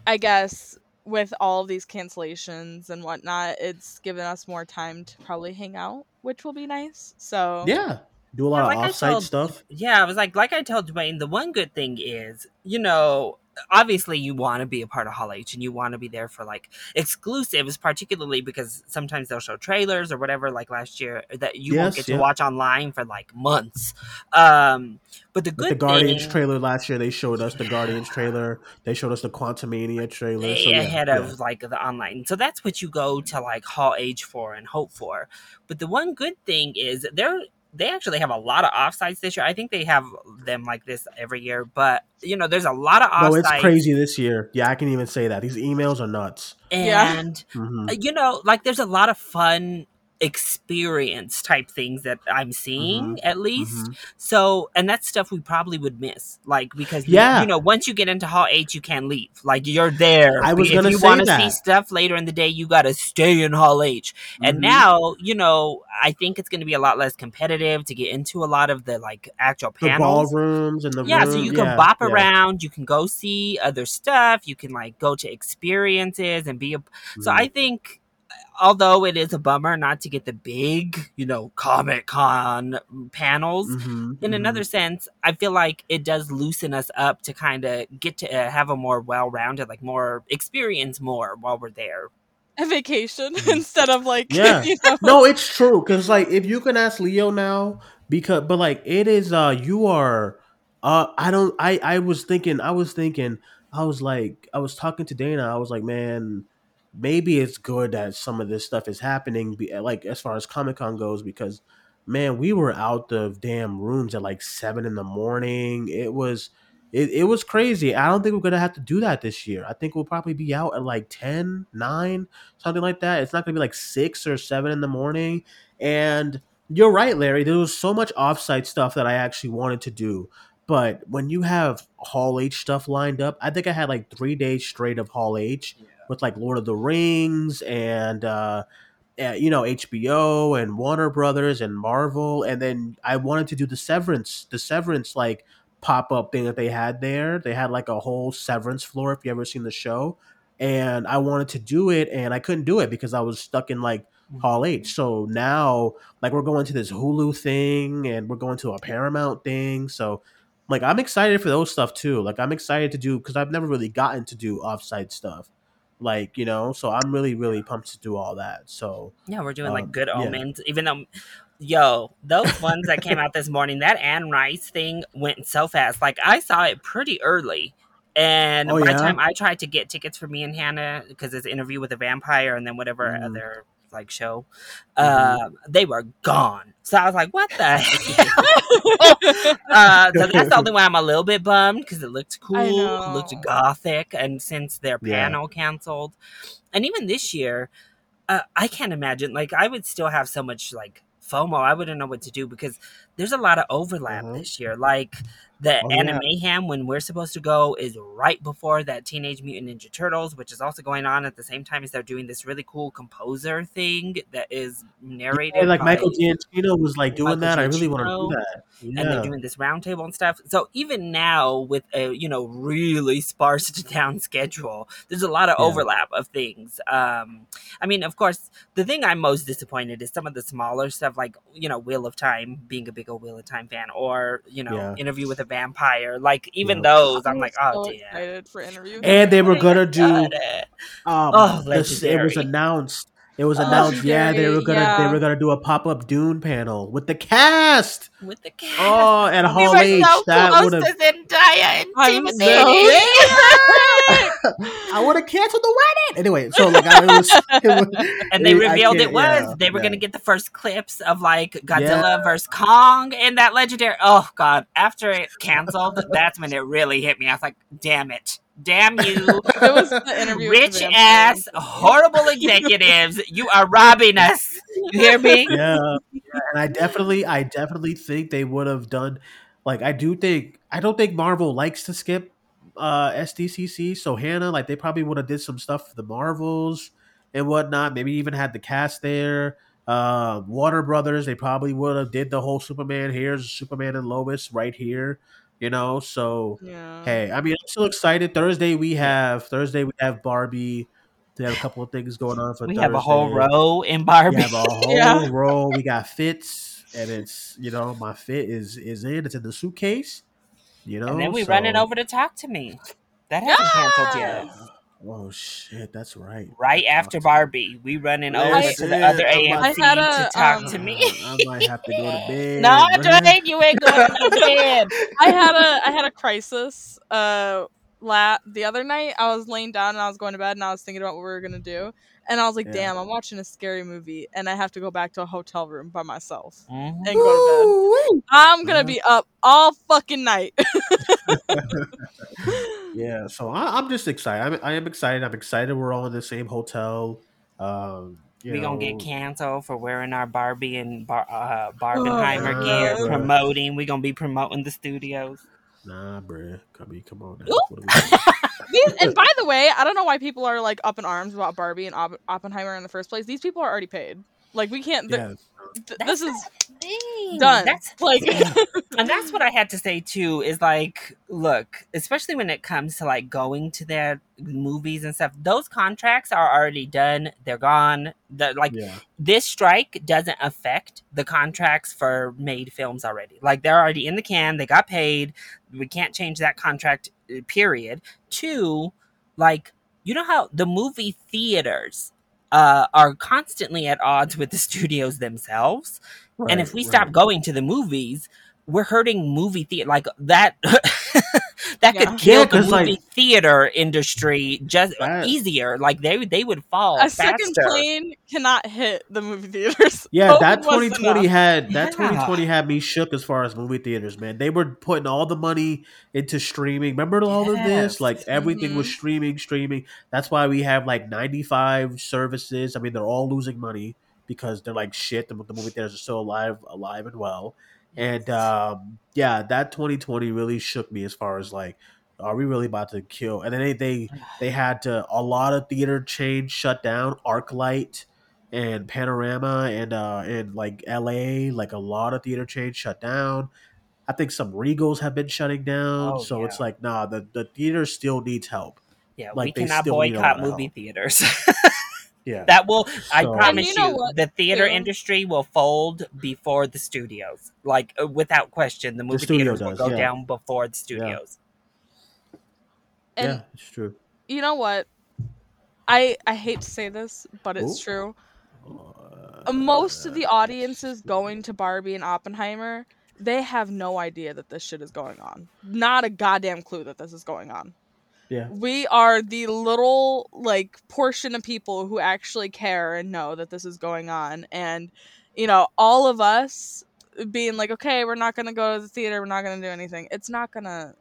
B: I guess with all of these cancellations and whatnot, it's given us more time to probably hang out, which will be nice. So
A: Yeah, do a lot
C: Yeah,
A: of
C: like I
A: offsite
C: told-
A: stuff.
C: Yeah, I was like, like I told Duane, the one good thing is, you know, obviously you want to be a part of Hall H and you want to be there for like exclusives, particularly because sometimes they'll show trailers or whatever, like last year, that you won't get
A: yeah.
C: to watch online for like months. Um, but the
A: Like
C: good
A: the Guardians
C: thing,
A: trailer last year, they showed us the Guardians trailer. They showed us the Quantumania trailer. So yeah,
C: ahead
A: yeah.
C: of like the online. So that's what you go to like Hall H for and hope for. But the one good thing is they're they actually have a lot of offsites this year. I think they have them like this every year, but you know, there's a lot of offsites.
A: No, it's crazy this year. Yeah, I can even say that. These emails are nuts.
B: Yeah.
C: And
A: hmm
C: uh, you know, like there's a lot of fun experience type things that I'm seeing
A: Mm-hmm.
C: at least. So, and that's stuff we probably would miss, like because
A: Yeah.
C: you, know, once you get into Hall H, you can't leave. Like you're there.
A: I was
C: if
A: gonna
C: you wanna see stuff later in the day, you got to stay in Hall H. And
A: Mhm.
C: now, you know, I think it's going to be a lot less competitive to get into a lot of the like actual
A: the
C: panels.
A: ballrooms and the
C: Yeah, so you can
A: yeah,
C: bop
A: yeah.
C: around, you can go see other stuff, you can like go to experiences and be a so. I think, although it is a bummer not to get the big, you know, Comic Con panels,
A: Mhm,
C: in
A: mhm.
C: another sense, I feel like it does loosen us up to kind of get to uh, have a more well-rounded, like more experience more while we're there.
B: a vacation instead of like
A: Yeah.
B: you know,
A: no, it's true because like if you can ask Leo now, because but like it is uh you are uh I don't I I was thinking I was thinking I was like I was talking to Dana I was like man maybe it's good that some of this stuff is happening like as far as Comic Con goes because man we were out the damn rooms at like seven in the morning it was. It, it was crazy. I don't think we're gonna have to do that this year. I think we'll probably be out at like 10, 9, something like that. It's not gonna be like six or seven in the morning. And you're right, Larry. There was so much offsite stuff that I actually wanted to do. But when you have Hall H stuff lined up, I think I had like three days straight of Hall H with like Lord of the Rings and uh, uh, you know HBO and Warner Brothers and Marvel, and then I wanted to do the Severance, the Severance like pop up thing that they had there. They had like a whole Severance floor. If you ever seen the show, and I wanted to do it, and I couldn't do it because I was stuck in like Hall H. So now, like, we're going to this Hulu thing, and we're going to a Paramount thing. So, like, I'm excited for those stuff too. Like, I'm excited to do because I've never really gotten to do offsite stuff. Like, you know, so I'm really, really pumped to do all that. So,
C: Yeah, we're doing
A: Um,
C: like good
A: yeah.
C: omens, even though. Yo, those ones that came out this morning, that Anne Rice thing went so fast. Like I saw it pretty early, and
A: Oh,
C: by
A: yeah?
C: the time I tried to get tickets for me and Hannah because it's interview with a vampire and then whatever
A: Mhm.
C: other like show,
A: Mhm.
C: um, they were gone. So I was like, "What the?" hell? uh, so that's the only one I'm a little bit bummed because it looked cool, looked gothic, and since their
A: Yeah.
C: panel canceled, and even this year, uh, I can't imagine. Like, I would still have so much like FOMO. I wouldn't know what to do because there's a lot of overlap
A: Mhm.
C: this year. Like the
A: Oh,
C: Anime
A: yeah.
C: Mayhem when we're supposed to go is right before that Teenage Mutant Ninja Turtles, which is also going on at the same time as they're doing this really cool composer thing that is narrated
A: Yeah, like Michael Giacchino was like doing
C: Michael
A: that. I really want to do that. Yeah.
C: and they're doing this roundtable and stuff. So even now, with a you know really sparse down schedule, there's a lot of overlap of things. Um, I mean, of course, the thing I'm most disappointed is some of the smaller stuff, like you know Wheel of Time, being a big old Wheel of Time fan, or you know. Interview with a Vampire. Like even
A: Yeah.
C: those, I'm
B: was
C: like, oh
B: so
C: damn.
B: excited for interview.
A: and they were gonna do
C: it.
A: um
C: Oh,
A: this, it was announced it was
C: Oh,
A: announced yeah they were gonna they were gonna do a pop-up dune panel with the cast
C: with the cast.
A: oh at
C: we
A: Hall
C: were
A: H
C: so
A: that would have
C: Zendaya and
B: I'm
C: Timothée.
B: so
A: I would have canceled the wedding anyway so like I, it was, it was
C: and they
A: I
C: revealed it was
A: yeah,
C: they were
A: yeah.
C: gonna get the first clips of like Godzilla versus Kong and that legendary. Oh god! After it canceled, that's when it really hit me. I was like, "Damn it! Damn you,
B: was the interview.
C: rich
B: the
C: ass, horrible executives! You are robbing us. You hear me?
A: yeah, yeah, and I definitely, I definitely think they would have done. Like, I do think, I don't think Marvel likes to skip uh SDCC. So Hannah, like, they probably would have did some stuff for the Marvels and whatnot. Maybe even had the cast there. Uh, Warner Brothers, they probably would have did the whole Superman. Here's Superman and Lois right here. You know, so
B: Yeah.
A: hey, I mean, I'm still excited. Thursday we have Thursday we have Barbie. They have a couple of things going on for
C: We
A: Thursday.
C: have a whole row in Barbie.
A: We have a whole
B: Yeah.
A: row. We got fits, and it's you know my fit is is in. It's in the suitcase. You know,
C: and then we
A: so-
C: run it over to talk to me. That hasn't canceled yet.
B: Yes.
A: Oh shit, that's right.
C: Right after Barbie, we running over
A: Listen,
C: to the other
A: I
C: AMC
B: had
C: to talk
B: um,
C: to me.
A: I might have to go to bed.
C: no,
A: bruh.
C: Drake, you ain't going to bed.
B: I had a I had a crisis uh la- the other night. I was laying down and I was going to bed and I was thinking about what we were gonna do. And I was like,
A: Yeah.
B: damn, I'm watching a scary movie and I have to go back to a hotel room by myself
C: Mhm.
B: and go to bed.
A: Woo-wee.
B: I'm gonna
A: Yeah.
B: be up all fucking night.
A: Yeah, so I, I'm just excited. I'm, I am excited. I'm excited. We're all in the same hotel. Um, you
C: We gonna get
A: know,
C: canceled for wearing our Barbie and Bar- uh, Barbenheimer
B: Oh,
C: gear,
A: God.
C: promoting. We're gonna be promoting the studios.
A: Nah, bruh. Come on, come on. Now. What are we doing?
B: These, and by the way, I don't know why people are like up in arms about Barbie and Op- Oppenheimer in the first place. These people are already paid. Like we can't. th-
A: yeah,
B: th- this is
C: Dang,
B: done.
C: That's
B: like
C: and that's what I had to say too. Is like, look, especially when it comes to like going to their movies and stuff. Those contracts are already done. They're gone. The, like
A: yeah,
C: this strike doesn't affect the contracts for made films already. Like they're already in the can, they got paid. We can't change that contract, uh, period. Two, like, you know how the movie theaters uh, are constantly at odds with the studios themselves. and if
A: Right,
C: we stop going to the movies, we're hurting movie theater like that. that
B: Yeah.
C: could kill
A: Yeah,
C: the
A: 'cause,
C: movie
A: like-
C: theater industry just
A: That-
C: easier. Like they they would fall
B: A
C: faster.
B: second plane cannot hit the movie theaters.
A: Yeah,
B: Hope
A: that 2020
B: enough.
A: had that
C: Yeah.
A: 2020 had me shook as far as movie theaters, man. They were putting all the money into streaming. Remember all of this? Like everything was
B: Mhm.
A: streaming, streaming. That's why we have like 95 services. I mean, they're all losing money because they're like shit. The, the movie theaters are still alive, alive and well. And um, yeah, that 2020 really shook me as far as like, are we really about to kill? And then they they they had to a lot of theater chains shut down. ArcLight and Panorama and uh and like LA, like a lot of theater chains shut down. I think some Regals have been shutting down.
C: Oh,
A: so it's like, nah, the, the theater still needs help.
C: yeah,
A: like,
C: we cannot
A: still need a lot
C: boycott movie
A: help.
C: theaters.
A: Yeah.
C: that will I promise you,
B: you know what,
C: the theater
B: too?
C: industry will fold before the studios. Like uh, without question, the movie
A: studio
C: theaters will go
A: yeah.
C: down before the studios.
B: And
A: yeah, it's true.
B: you know what? I I hate to say this, but it's
A: Ooh.
B: true. Uh, Most of the audiences going to Barbie and Oppenheimer, they have no idea that this shit is going on. Not a goddamn clue that this is going on.
A: Yeah.
B: We are the little like portion of people who actually care and know that this is going on and you know, all of us being like, "Okay, we're not going to go to the theater, we're not going to do anything." It's not going to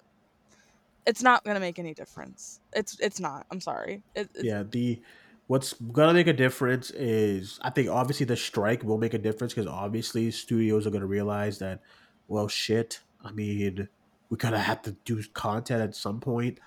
B: it's not going to make any difference. It's it's not. I'm sorry. It, it's,
A: Yeah, the what's gonna make a difference is I think obviously the strike will make a difference because obviously studios are gonna realize that, well, shit. I mean, we gotta have to do content at some point.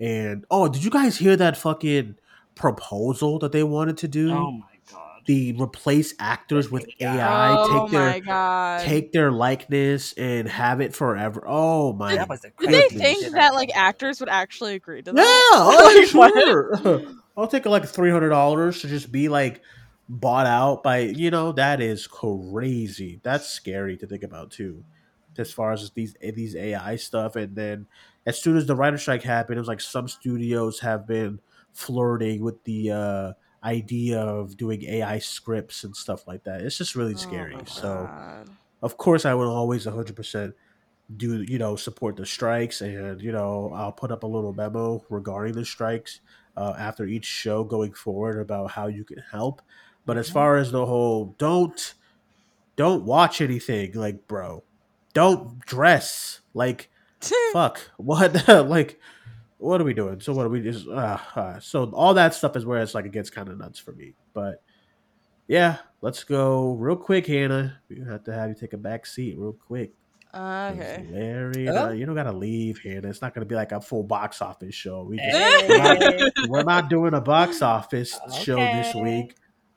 A: And oh, did you guys hear that fucking proposal that they wanted to do?
C: Oh my god.
A: the replace actors with AI,
B: oh
A: take their
B: god.
A: take their likeness and have it forever. Oh my!
C: that
B: Did they
A: goodness.
B: think that like actors would actually agree to
A: Yeah,
B: that?
A: oh,
B: Like,
A: sure. I'll take like three hundred dollars to just be like bought out by you know that is crazy. That's scary to think about too, as far as these these AI stuff. And then as soon as the writer strike happened, it was like some studios have been flirting with the uh, idea of doing AI scripts and stuff like that. It's just really
B: Oh
A: scary.
B: my
A: so
B: God.
A: of course I would always 100% do you know support the strikes and you know I'll put up a little memo regarding the strikes uh, after each show going forward about how you can help but as
C: Mhm.
A: far as the whole don't don't watch anything like bro don't dress like fuck. What? Like what are we doing? So what are we just uh, uh, so all that stuff is where it's like it gets kind of nuts for me. But yeah let's go real quick hannah. We have to have you take a back seat real quick. 'cause
B: okay.
A: larry
C: Oh.
A: uh, you don't gotta leave hannah. It's not gonna be like a full box office show. We just,
C: Hey.
A: we're not doing a box office show this week.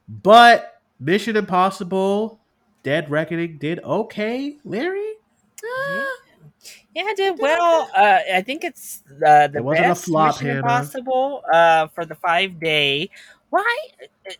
A: But mission impossible dead reckoning did okay larry?
C: Yeah. Yeah, I did well. Uh, I think it's uh, the
A: It wasn't a
C: best
A: flop,
C: Mission
A: Hannah.
C: Impossible uh, for the five day. Why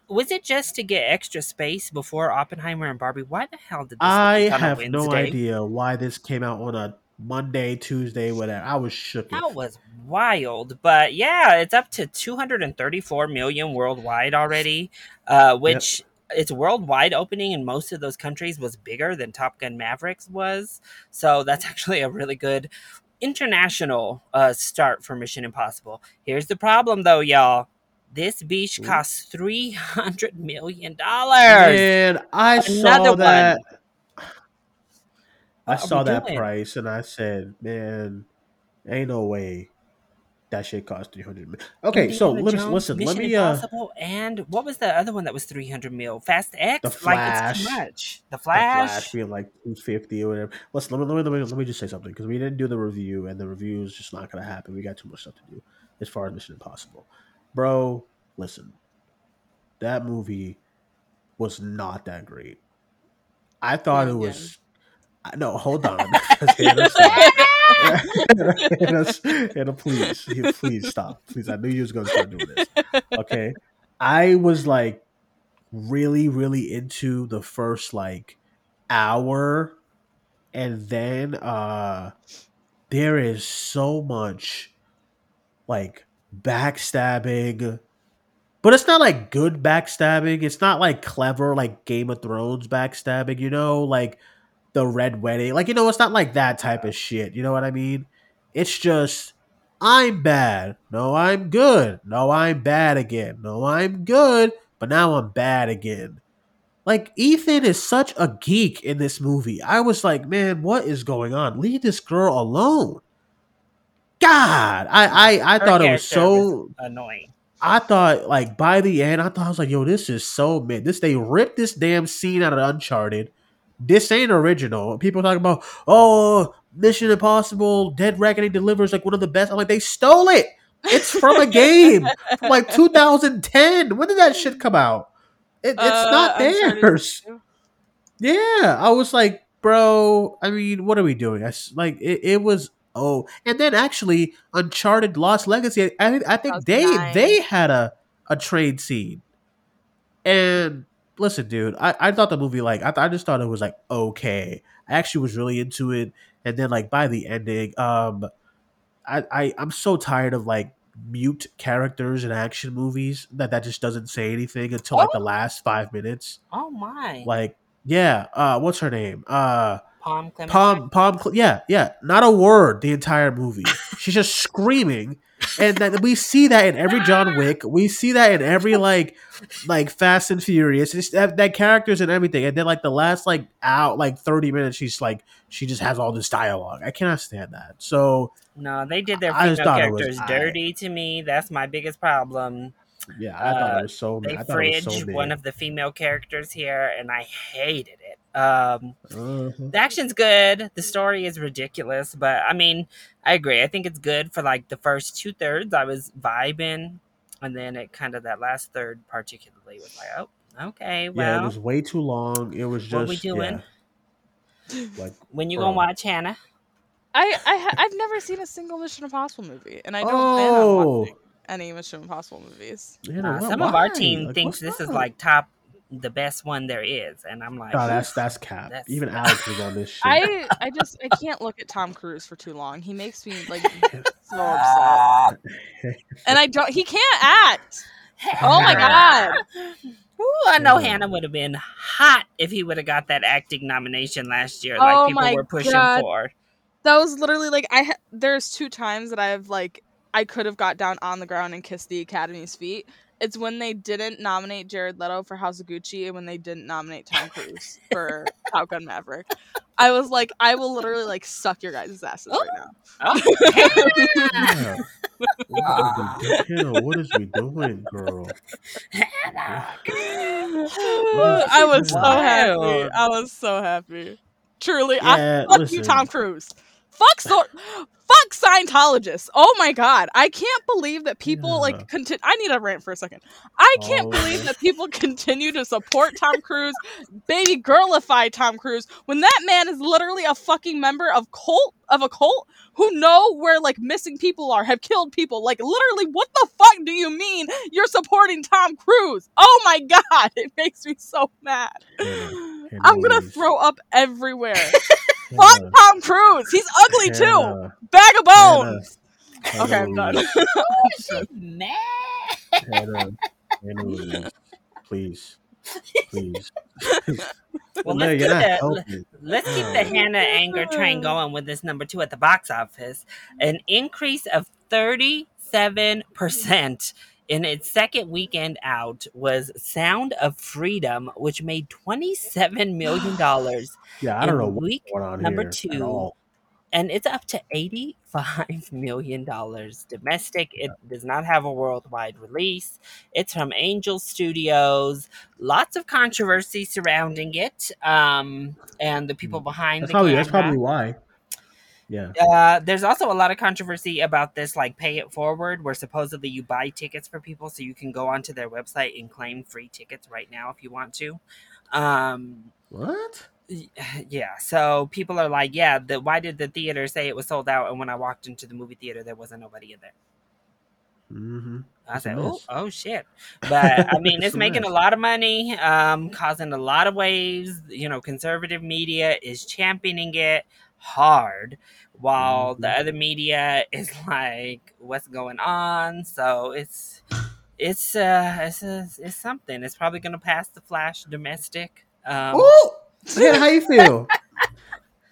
C: was it just to get extra space before Oppenheimer and Barbie? Why the hell did this
A: I
C: release on
A: have no idea why this came out on a Monday, Tuesday, whatever. I was shook.
C: That was wild, but yeah, it's up to 234 million worldwide already, uh, which its worldwide opening in most of those countries was bigger than Top Gun Mavericks was. So that's actually a really good international uh, start for Mission Impossible. Here's the problem, though, y'all. This beach
A: Ooh.
C: costs three hundred million dollars.
A: Man, I saw
C: Another one.
A: that. I saw that
C: doing?
A: price and I said, "Man, ain't no way that shit cost three hundred million." Okay, so listen,
C: Jones,
A: listen. Let me. Uh,
C: Impossible, and what was the other one that was three hundred mil? Fast X.
A: The
C: Like it's too
A: Flash.
C: much. The
A: the
C: Flash.
A: Flash being like two fifty or whatever. Listen, let me, let me let me let me just say something because we didn't do the review and the review is just not going to happen. We got too much stuff to do as far as Mission Impossible, bro. Listen, that movie was not that great. I thought it
B: Again.
A: was. I- No, hold on. Hannah, Hannah, please, please stop. Please, I knew you was going to start doing this. Okay, I was like really, really into the first like hour, and then uh there is so much like backstabbing but it's not like good backstabbing. It's not like clever like Game of Thrones backstabbing. You know, like the Red Wedding. Like you know, it's not like that type of shit. You know what I mean? It's just I'm bad. No, I'm good. No, I'm bad again. No, I'm good. But now I'm bad again. Like Ethan is such a geek in this movie. I was like, man, what is going on? Leave this girl alone. God, I I, I
C: Her
A: thought it was so.
C: annoying.
A: I thought like by the end, I thought I was like, yo, this is so mid. This they ripped this damn scene out of Uncharted. This ain't original. People talking about, oh, Mission Impossible, Dead Reckoning delivers like one of the best. I'm like, they stole it. It's from a game from like 2010. When did that shit come out? It, it's not
B: Uh, Uncharted
A: theirs. Yeah, I was like, bro. I mean, what are we doing? I like it. It was oh, and then actually, Uncharted Lost Legacy. I, I think they
B: 2009.
A: they had a a trade scene. And listen, dude, I, I thought the movie like I, th- I just thought it was like okay. I actually was really into it, and then like by the ending, um, I, I I'm so tired of like mute characters in action movies that that just doesn't say anything until like the last five minutes.
C: Oh my.
A: Like, yeah, uh, what's her name? Uh,
C: Pom
A: Klementieff? Pom, Pom, yeah, yeah, not a word the entire movie. She's just screaming, and that we see that in every John Wick. We see that in every like, like Fast and Furious. It's that, that characters and everything. And then like the last like out like thirty minutes, she's like she just has all this dialogue. I cannot stand that. So
C: No, they did their
A: I
C: female
A: thought was
C: characters
A: aight.
C: dirty to me. That's my biggest problem.
A: yeah, I thought
C: Uh,
A: it was so.
C: They
A: I thought
C: fridge
A: so
C: one of the female characters here, and I hated it. Um,
A: Uh-huh.
C: the action's good. The story is ridiculous, but I mean, I agree. I think it's good for like the first two thirds. I was vibing, and then it kind of that last third, particularly, was like, oh, okay, well,
A: yeah, it was way too long. It was just
C: what we doing?
A: yeah, like
C: When you
A: Bro.
C: gonna watch Hannah?
B: I, I I've never seen a single Mission Impossible movie, and I don't plan on
A: oh,
B: watching any Mission Impossible movies.
A: you know
C: Uh,
A: what?
C: some of our team
A: Like,
C: thinks
A: what's
C: this is like top, the best one there is, and I'm like,
A: oh, that's that's cap.
C: That's-
A: Even Alex was on this shit.
B: I I just I can't look at Tom Cruise for too long. He makes me like so upset, and I don't. He can't act. Oh my god!
C: Ooh, I know
A: Yeah.
C: Hannah would have been hot if he would have got that acting nomination last year, like
B: Oh
C: people
B: my
C: were pushing
B: God.
C: for.
B: That was literally like I. Ha- there's two times that I've like I could have got down on the ground and kissed the Academy's feet. It's when they didn't nominate Jared Leto for House of Gucci and when they didn't nominate Tom Cruise for Top Gun Maverick. I was like, I will literally like suck your guys' asses right oh. now.
C: Oh,
A: Yeah. What is we Hannah, what is we doing, girl?
C: Hannah!
B: I was so happy. I was so happy. Truly,
A: Yeah,
B: I fuck
A: listen.
B: you, Tom Cruise. Fuck so, fuck Scientologists. Oh my god, I can't believe that people
A: Yeah.
B: like continue. I need a rant for a second. I can't
A: Oh,
B: believe that people continue to support Tom Cruise, baby girlify Tom Cruise when that man is literally a fucking member of cult of a cult who know where like missing people are, have killed people. Like literally, what the fuck do you mean you're supporting Tom Cruise? Oh my god, it makes me so mad. I'm gonna throw up everywhere.
A: Hannah,
B: Fuck Tom Cruise. He's ugly too. Bag of bones.
A: Hannah,
B: Okay, I'm done.
A: Louise, oh,
C: She's mad.
A: Hannah, Hannah, Louise, please, please.
C: Well,
A: No,
C: let's
A: you're
C: keep, the, let's keep the Hannah anger train going with this number two at the box office. An increase of 37% in its second weekend out was Sound of Freedom, which made $27 million.
A: Yeah, I don't know what's
C: week
A: going on
C: number two, and it's up to $85 million domestic. It does not have a worldwide release. It's from Angel Studios. Lots of controversy surrounding it. Um, and the people behind
A: That's
C: the
A: probably
C: camera.
A: that's probably why. Yeah.
C: Uh, there's also a lot of controversy about this, like pay it forward, where supposedly you buy tickets for people, so you can go onto their website and claim free tickets right now if you want to. Um,
A: What?
C: yeah, so people are like, yeah, the, why did the theater say it was sold out? And when I walked into the movie theater, there wasn't nobody in there.
A: Mm-hmm.
C: I said, oh, oh shit. But I mean,
A: It's
C: making a lot of money, um, causing a lot of waves. You know, conservative media is championing it hard, while the
A: Mhm.
C: other media is like, what's going on? So it's it's uh, it's, it's something. It's probably gonna pass the Flash domestic. Um,
A: Ooh, man, how you feel?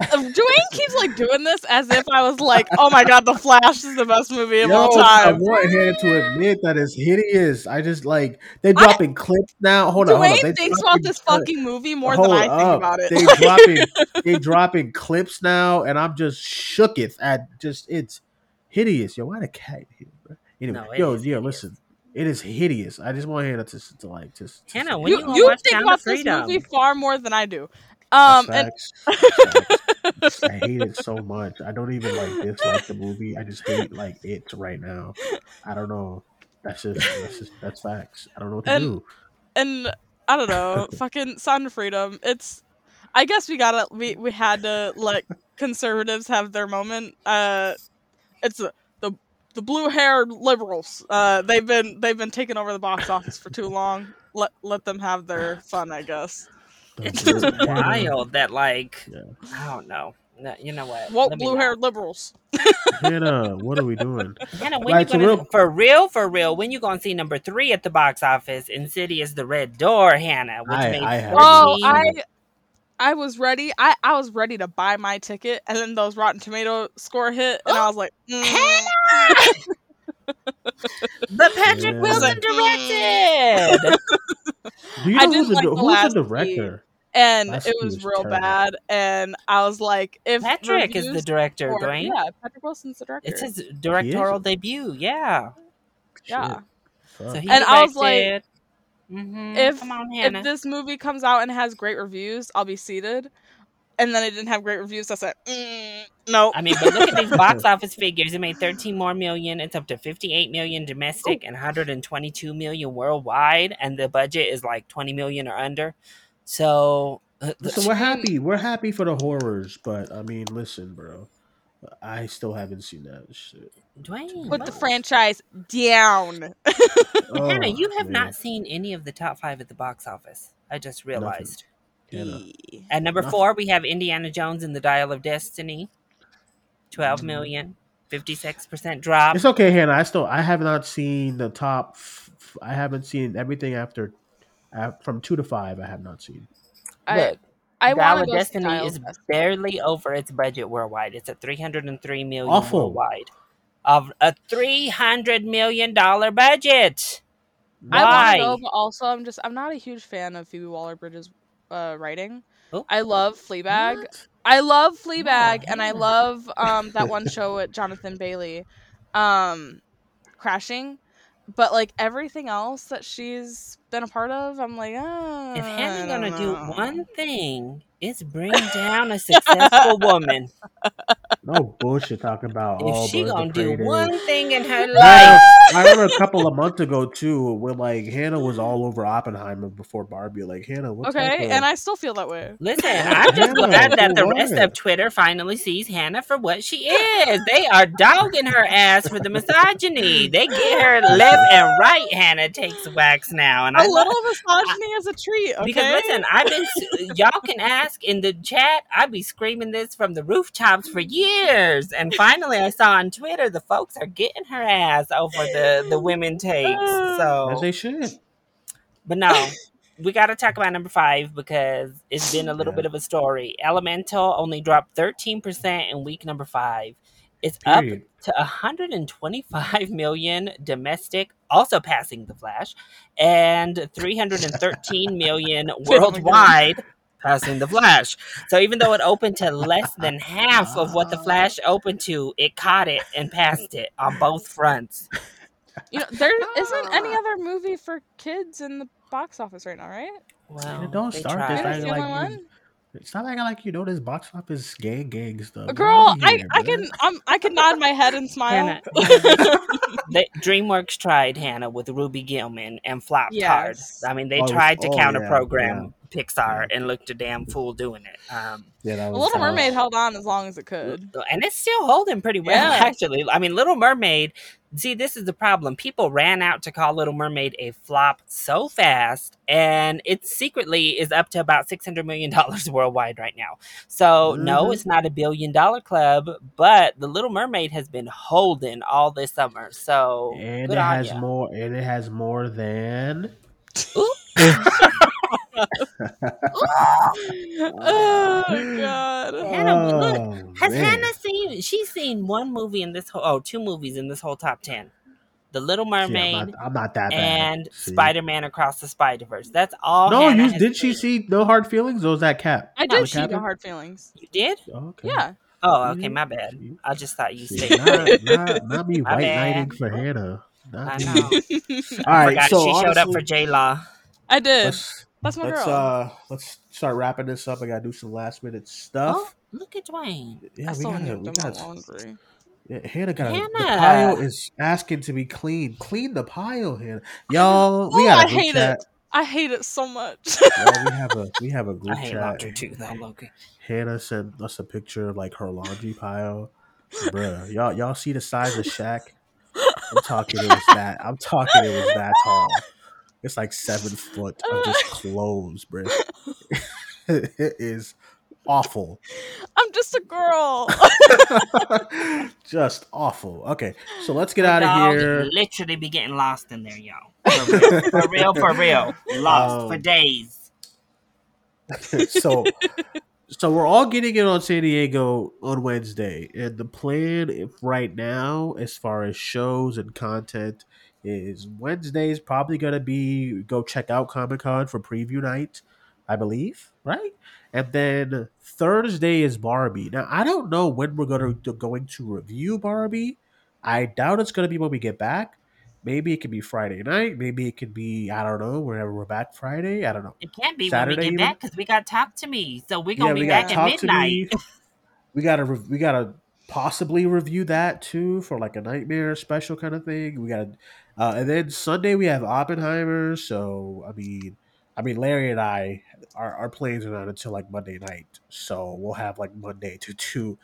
B: Duane keeps like doing this as if I was like, oh my god, The Flash is the best movie of
A: Yo,
B: all time."
A: I
B: time.
A: want him to admit that it's hideous. I just like they dropping clips now. Hold on, hold on.
B: Duane
A: They
B: thinks about this
A: clip-
B: fucking movie more
A: Hold
B: than I think about it.
A: They dropping they dropping clips now, and I'm just shooketh at just it's hideous. Yo, why the cat here, bro? Anyway,
C: No,
A: yo,
C: is
A: yo,
C: hideous.
A: listen, it is hideous. I just want Hannah to, to like just
C: Hannah,
A: say-
C: when
B: you
C: you
B: you
C: watch
B: think
C: Sound
B: about this movie far more than I do. Um, and
A: facts. That's facts. I hate it so much. I don't even like dislike the movie. I just hate like it right now. I don't know. That's just that's just that's facts. I don't know what to
B: And-
A: do.
B: and I don't know, fucking Sound of Freedom. It's, I guess we gotta we we had to let conservatives have their moment. Uh, it's the the, the blue haired liberals. Uh, they've been they've been taking over the box office for too long. Let let them have their fun, I guess.
C: It's just wild that like
A: Yeah.
C: I don't know. No, you know what?
B: Woke blue haired liberals.
A: Hannah, what are we doing?
C: Hannah, when
A: Like,
C: you
A: for
C: gonna
A: real-
C: for real for real? When you gonna see number three at the box office? Insidious: The Red Door, Hannah, which
A: I-
C: made
A: I have-
B: Oh, I I was ready. I I was ready to buy my ticket, and then those Rotten Tomato score hit, and I was like, mm.
C: But Patrick
A: Yeah.
C: Wilson directed.
A: Do you
B: I
A: know
B: didn't
A: who's the,
B: like the
A: who's the director?
B: And
A: Last
B: it was
A: was
B: real
A: terrible.
B: bad. And I was like, if
C: Patrick is the director,
B: for-
C: Duane.
B: Yeah, Patrick Wilson's the director.
C: It's his directorial debut. Yeah.
B: Yeah.
A: Shit. Fuck.
C: So he
B: And I was like,
C: directed. Mhm.
B: if-
C: on,
B: if this movie comes out and has great reviews, I'll be seated. And then it didn't have great reviews. So I said, mm, no.
C: I mean, but look at these box office figures. It made 13 more million. It's up to 58 million domestic and 122 million worldwide, and the budget is like 20 million or under. So, uh,
A: Listen, we're happy. We're happy for the horrors, but I mean, listen, bro. I still haven't seen that shit.
C: Duane,
B: Put the franchise down.
A: Oh,
C: Hannah, you have
A: man.
C: not seen any of the top five at the box office. I just realized.
A: Hannah.
C: At number
A: Nothing.
C: four, we have Indiana Jones and the Dial of Destiny. 12
A: Mhm.
C: 56% drop.
A: It's okay, Hannah. I still I have not seen the top. f- f- I haven't seen everything after uh, from two to five. I have not seen.
B: I,
C: Look,
B: I
C: Dial
B: want
C: of
B: to go see
C: Destiny is
B: Destiny.
C: barely over its budget worldwide. It's at 303 million
A: Awful.
C: worldwide. Of a 300 million dollar budget.
B: I want to go, but also I'm just I'm not a huge fan of Phoebe Waller-Bridge's uh, writing.
C: Oh.
B: I love Fleabag.
A: What?
B: I love Fleabag, and I love um that one show with Jonathan Bailey, um, Crashing. But like everything else that she's been a part of, I'm like, ah.
C: if Hannah's gonna
B: don't
C: do one thing, it's bring down a successful woman.
A: No bullshit talking about.
C: If
A: oh,
C: she gonna do one thing in her life,
A: I remember a couple of months ago too, where like Hannah was all over Oppenheimer before Barbie. Like Hannah, what
B: okay,
A: of-
B: and I still feel that way.
C: Listen, I'm just
A: Hannah,
C: glad that the rest
A: what?
C: of Twitter finally sees Hannah for what she is. They are dogging her ass for the misogyny. They get her left and right. Hannah takes wax now, and
B: A
C: I love
B: little misogyny is a treat. Okay,
C: because listen, I've been y'all can ask in the chat. I've been screaming this from the rooftops for years, and finally I saw on Twitter the folks are getting her ass over the the women takes. So
A: as they should.
C: but no, we got to talk about number five because it's been a little
A: Yeah.
C: bit of a story. Elemental only dropped 13% in week number five. It's up to 125 million domestic, also passing The Flash, and 313 million oh worldwide, passing The Flash. So even though it opened to less than half of what The ah. Flash opened to, it caught it and passed it on both fronts.
B: you know there isn't any ah. other movie for kids in the box office right now, right?
C: Well,
A: don't start this
C: tried.
A: acting
B: There's
A: like
B: only
A: not
B: one?
A: Acting like you know this box office gang gang stuff. Get
B: Girl,
A: outta
B: I,
A: here,
B: I can I'm, I can nod my head and smile.
C: Hannah, they, DreamWorks tried Hannah with Ruby Gillman and flopped
B: Yes.
C: hard. I mean, they
A: Oh,
C: tried to
A: oh,
C: counter
A: yeah,
C: program Pixar and looked a damn fool doing it. Um,
A: Yeah, that was
B: Little
A: tough.
B: Mermaid held on as long as it could.
C: and it's still holding pretty well
B: Yeah.
C: actually i mean little mermaid see this is the problem people ran out to call little mermaid a flop so fast and it secretly is up to about 600 million dollars worldwide right now so no
A: Mhm.
C: it's not a billion dollar club but the little mermaid has been holding all this summer so
A: And
C: good
A: it
C: on
A: has
C: ya.
A: more. And it has more than.
B: oh my god.
C: Oh, hannah, look,
A: Oh,
C: has
A: man.
C: hannah seen she's seen one movie in this whole oh two movies in this whole top 10 the little
A: See, I'm
C: mermaid
A: not, I'm not that bad.
C: and
A: See?
C: Spider-Man Across the Spider-Verse. That's all.
A: No,
C: Hannah
A: you
C: has
A: did she see No Hard Feelings? Or was that Cap?
B: I
A: The
B: did see no hard feelings.
C: You did?
A: Oh, okay.
B: Yeah.
C: Oh, okay, my bad. I just thought you
A: See,
C: said.
A: not, not, not me
C: My
A: white
C: bad.
A: knighting for Hannah. Not
C: I
A: me.
C: know.
A: All right,
C: Forgot
A: so
C: she showed up for
A: honestly,
C: J Law.
B: I did.
A: Let's
B: That's my
A: let's
B: girl.
A: uh let's start wrapping this up. I gotta do some last minute stuff.
C: Oh, look at Duane.
A: Yeah,
B: I
A: we gotta, we
B: to do
A: gotta
B: laundry.
A: Yeah, Hannah got the pile is asking to be clean. Clean the pile, Hannah. Y'all, we
B: Oh,
A: got
B: I
A: a group
B: hate
A: chat.
B: it. I hate it so much.
A: Y'all, we have a we have a group I
C: hate
A: chat.
C: laundry too, though, Loki.
A: Hannah sent us a picture of like her laundry pile. Bruh, y'all y'all see the size of Shaq? I'm talking it was that. I'm talking it was that tall. It's like seven foot of just clothes, bruh. it is awful.
B: I'm just a girl.
A: just awful. Okay, so let's get out of here.
C: Literally be getting lost in there, y'all. For real, for real, for real. Lost for
A: Um,
C: days.
A: so so we're all getting in on San Diego on Wednesday, and the plan if right now, as far as shows and content, is Wednesday is probably gonna be go check out Comic Con for preview night, I believe, right? And then Thursday is Barbie. Now I don't know when we're gonna going to review Barbie. I doubt it's gonna be when we get back. Maybe it could be Friday night. Maybe it could be I don't know whenever we're back Friday. I don't know.
C: It can't be
A: Saturday
C: when we
A: even?
C: get back because we got Talk to Me. So we're going to
A: we
C: be
A: gotta
C: back at midnight.
A: We gotta re- we gotta possibly review that too for like a nightmare special kind of thing. We gotta, uh, and then Sunday we have Oppenheimer. So I mean, I mean Larry and I, our our planes are not until like Monday night, so we'll have like Monday to two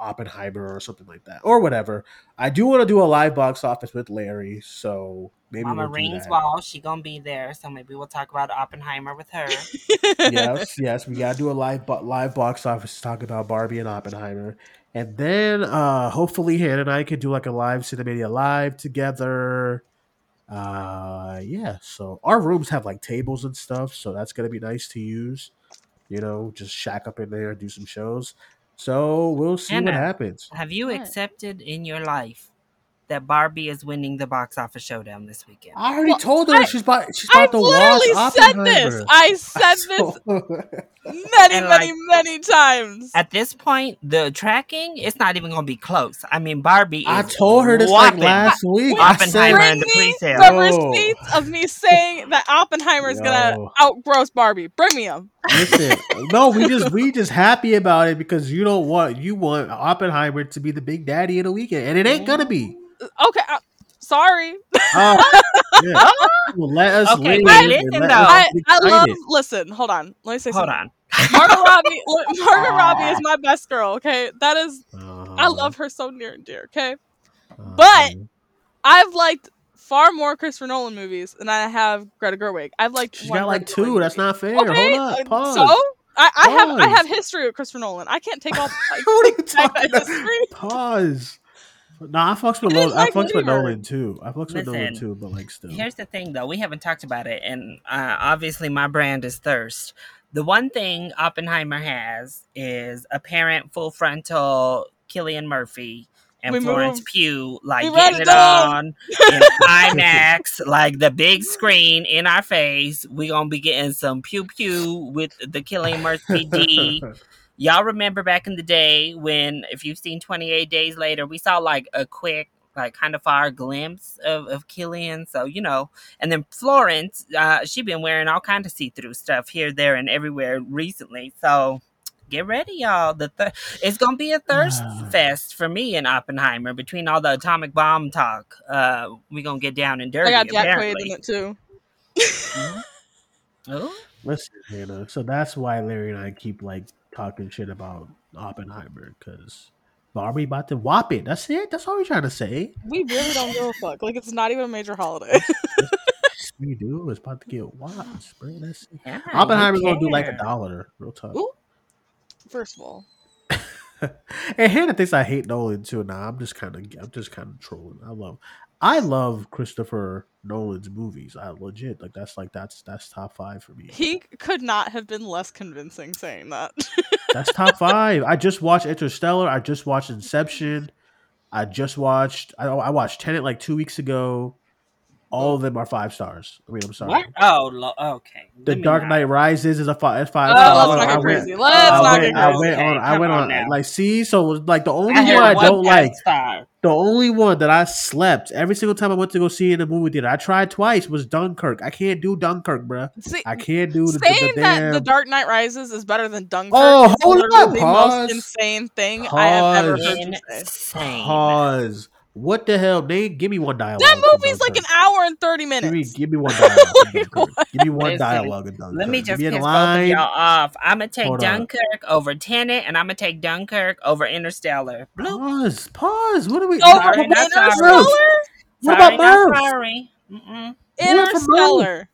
A: Oppenheimer or something like that or whatever. I do want to do a live box office with Larry, so maybe
C: Mama
A: we'll
C: Rings. Wall, she gonna be there, so maybe we'll talk about Oppenheimer with her.
A: yes, yes, we gotta do a live bo- live box office to talk about Barbie and Oppenheimer, and then uh hopefully Hannah and I could do like a live Cinemania live together. Uh, yeah. So our rooms have like tables and stuff, so that's gonna be nice to use. You know, just shack up in there do some shows. So we'll see what happens.
C: Have you
B: What?
C: accepted in your life that Barbie is winning the box office showdown this weekend?
A: I already
B: Well,
A: told her
B: I-
A: she's about she's
B: I
A: about to watch
B: literally said this. I said this many,
C: And,
B: many,
C: like,
B: many times.
C: At this point, the tracking it's not even gonna be close. I mean, Barbie.
A: I told her this like last week. I said,
B: Bring
C: in the
B: me
C: pre-sale.
B: the
A: Yo.
B: receipts of me saying that Oppenheimer is gonna outgross Barbie. Bring me them.
A: Listen, no, we just we just happy about it because you don't want you want Oppenheimer to be the big daddy of the weekend, and it ain't gonna be.
B: Okay, uh, sorry.
A: Uh, yeah. Well, let us
C: Okay,
A: live
C: but listen,
A: let us
B: I, I love. Listen, hold on. Let me say something.
C: Hold
B: something.
C: on.
B: Margot Robbie. look, Margot Robbie is my best girl. Okay, that is. I
A: Uh-huh,
B: love her so near and dear. Okay,
A: uh-huh.
B: but- I've liked far more Christopher Nolan movies than I have Greta Gerwig. I've liked.
A: she's
B: one
A: got like
B: Greta
A: two.
B: Gerwig
A: That's not fair.
B: Okay,
A: Hold
B: uh,
A: up. Pause.
B: so I, I have I have history with Christopher Nolan. I can't take all. Like,
A: what are you talking about?
B: history.
A: Pause. No, I fucks with
B: I didn't
A: Nolan. I fucks with Nolan too. I fucks with Nolan too, but like still.
C: Here's the thing, though. We haven't talked about it, and uh, obviously, my brand is thirst. The one thing Oppenheimer has is apparent full frontal Cillian Murphy and
B: We
C: Florence
B: moved.
C: Pugh, like
B: We
C: getting it
B: it down.
C: on in IMAX, like the big screen in our face. We gonna be getting some pew pew with the Cillian Murphy D. Y'all remember back in the day when, if you've seen 28 Days Later, we saw like a quick, like kind of far glimpse of, of Cillian. So, you know, and then Florence, uh, she been wearing all kind of see-through stuff here, there, and everywhere recently. So get ready, y'all. The th- It's going to be a thirst fest for me in Oppenheimer between all the atomic bomb talk. Uh, we going to get down and dirty,
B: I got Jack Quaid in it too.
C: Oh,
A: Listen, Hannah. So that's why Larry and I keep like talking shit about Oppenheimer because Barbie about to whop it. That's it. That's all we're trying to say.
B: We really don't give a fuck. Like it's not even a major holiday.
A: We do. It's about to get watched, bro. That's it.
C: Yeah,
A: Oppenheimer's gonna do like a dollar, real tough.
B: Ooh. First of all,
A: and Hannah thinks I hate Nolan too. Nah, I'm just kind of, I'm just kind of trolling. I love, I love Christopher Nolan's movies. I legit like that's like that's that's top five for me.
B: he could not have been less convincing saying that.
A: That's top five. I just watched Interstellar. I just watched Inception. I just watched. I, I watched Tenet like two weeks ago. All of them are five stars. I mean, I'm sorry.
C: What? Oh, lo- okay.
A: The
C: Let me
A: Dark
C: not-
A: Knight Rises is a five. It's five.
B: Oh,
A: stars.
B: let's
A: I
B: not get
A: went-
B: crazy.
A: I
B: Let's
A: went-
B: not get
A: went, I
B: crazy.
A: went on. I went
C: on
A: on. Like, see, so like the only
C: I
A: one I
C: one
A: don't like.
C: Star.
A: The only one that I slept every single time I went to go see in the movie theater. I tried twice. Was Dunkirk. I can't do Dunkirk, bro.
B: See,
A: I can't do the, the,
B: saying
A: the
B: that
A: damn.
B: The Dark Knight Rises is better than Dunkirk
A: Oh, hold
B: literally
A: up,
B: the
A: pause.
B: most insane thing I have ever
A: Pause.
B: heard you say.
C: Insane.
A: Pause. What the hell, Nate? Give me one dialogue.
B: That movie's like an hour and thirty
A: Give me,
B: minutes.
A: give me one dialogue.
B: Like,
A: Give me one dialogue Dunkirk.
C: Let me just piss both of
A: line.
C: y'all off. I'm gonna take
A: Hold on.
C: Dunkirk over Tenet, and I'm gonna take Dunkirk over Interstellar.
A: Pause. Pause. What are we?
B: Oh,
C: Sorry, not sorry.
B: Interstellar.
A: What about
C: not sorry. Mm-mm.
B: Interstellar.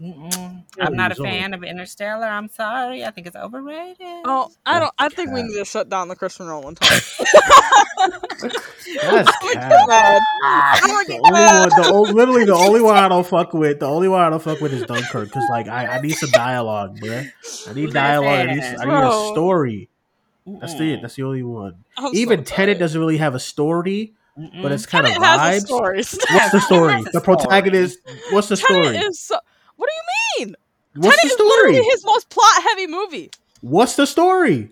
C: Mm-mm. I'm not a fan of Interstellar. I'm sorry. I think it's overrated.
B: Oh, I don't. I think we need to shut down the Christopher Nolan talk.
A: That's
B: I'm
A: cap.
B: gonna get mad. I'm gonna
A: The only one, the o- literally the only one I don't fuck with, the only one I don't fuck with is Dunkirk because like I, I need some dialogue, bruh. I need dialogue. I need, I need a story. That's the
C: Mm-mm.
A: That's the only one.
B: I'm
A: Even
B: so
A: Tenet doesn't really have a story,
C: Mm-mm.
A: but it's kind of
B: Tenet has a
A: vibes.
B: story.
A: What's the story?
C: Tenet has a
A: The protagonist. What's the story?
B: Tenet is so. What do you mean?
A: What's
B: Tenet
A: the
B: is literally
A: story?
B: his most plot-heavy movie.
A: What's the story?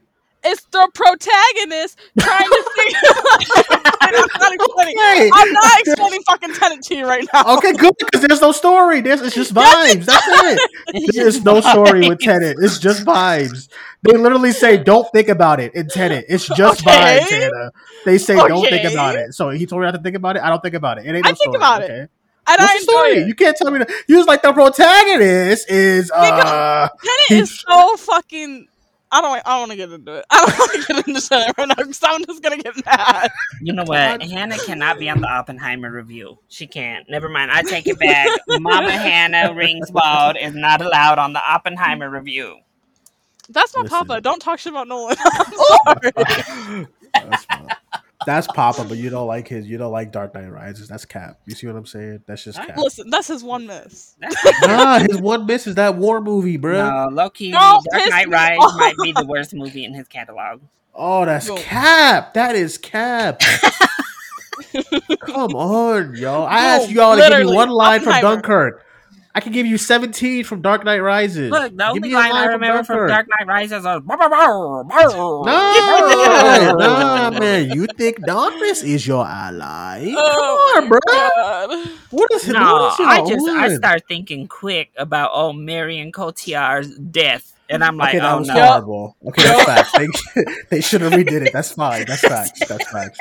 B: It's the protagonist trying to figure. Not explaining.
A: Hey,
B: I'm not explaining fucking Tenet to you right now.
A: Okay, good because there's no story. There's it's just vibes. That's it. There's no story with Tenet. It's just vibes. They literally say, "Don't think about it." In Tenet, it's just
B: Okay.
A: vibes. Hannah. They say, "Don't think about it." So he told me not to think about it. I don't think about it. It ain't
B: I think
A: story.
B: about it.
A: Okay?
B: And
A: What's
B: I
A: the story?
B: enjoy it.
A: You can't tell me that. You was like the protagonist is uh.
B: Tenet is so fucking. I don't. I don't want to get into it. I don't want to get into Tenet right now because I'm just gonna get mad.
C: You know what? Hannah cannot be on the Oppenheimer review. She can't. Never mind. I take it back. Mama Hannah Ringswald is not allowed on the Oppenheimer review.
B: That's my
A: Listen.
B: papa. Don't talk shit about Nolan. I'm sorry.
A: That's fine. That's Papa, but you don't like his. You don't like Dark Knight Rises. That's cap. You see what I'm saying? That's just cap.
B: Listen, that's his one miss.
A: nah, his one miss is that war movie, bruh.
C: No, low key,
B: No,
C: Dark Knight
B: me
C: Rise
B: off.
C: might be the worst movie in his catalog.
A: Oh, that's
B: Yo.
A: cap. That is cap. Come on, yo. I
B: Yo,
A: asked y'all to give me one line from
B: Oppenheimer.
A: Dunkirk. I can give you 17 from Dark Knight Rises.
C: Look, the
A: give
C: only
A: me a
C: line I
A: from
C: remember from
A: Dunkirk.
C: Dark Knight Rises is "Bow, bow, bow, bow."
A: No, man. You think darkness is your ally?
B: Oh
A: Come on, bro.
B: God.
A: What is it?
C: No,
A: what is
C: I
A: y'all
C: just I start thinking quick about oh Marion Cotillard's death, and I'm like,
A: okay, that
C: oh
A: was
C: no.
A: horrible. Okay, that's facts. They, they should have redid it. That's fine. That's facts. That's facts.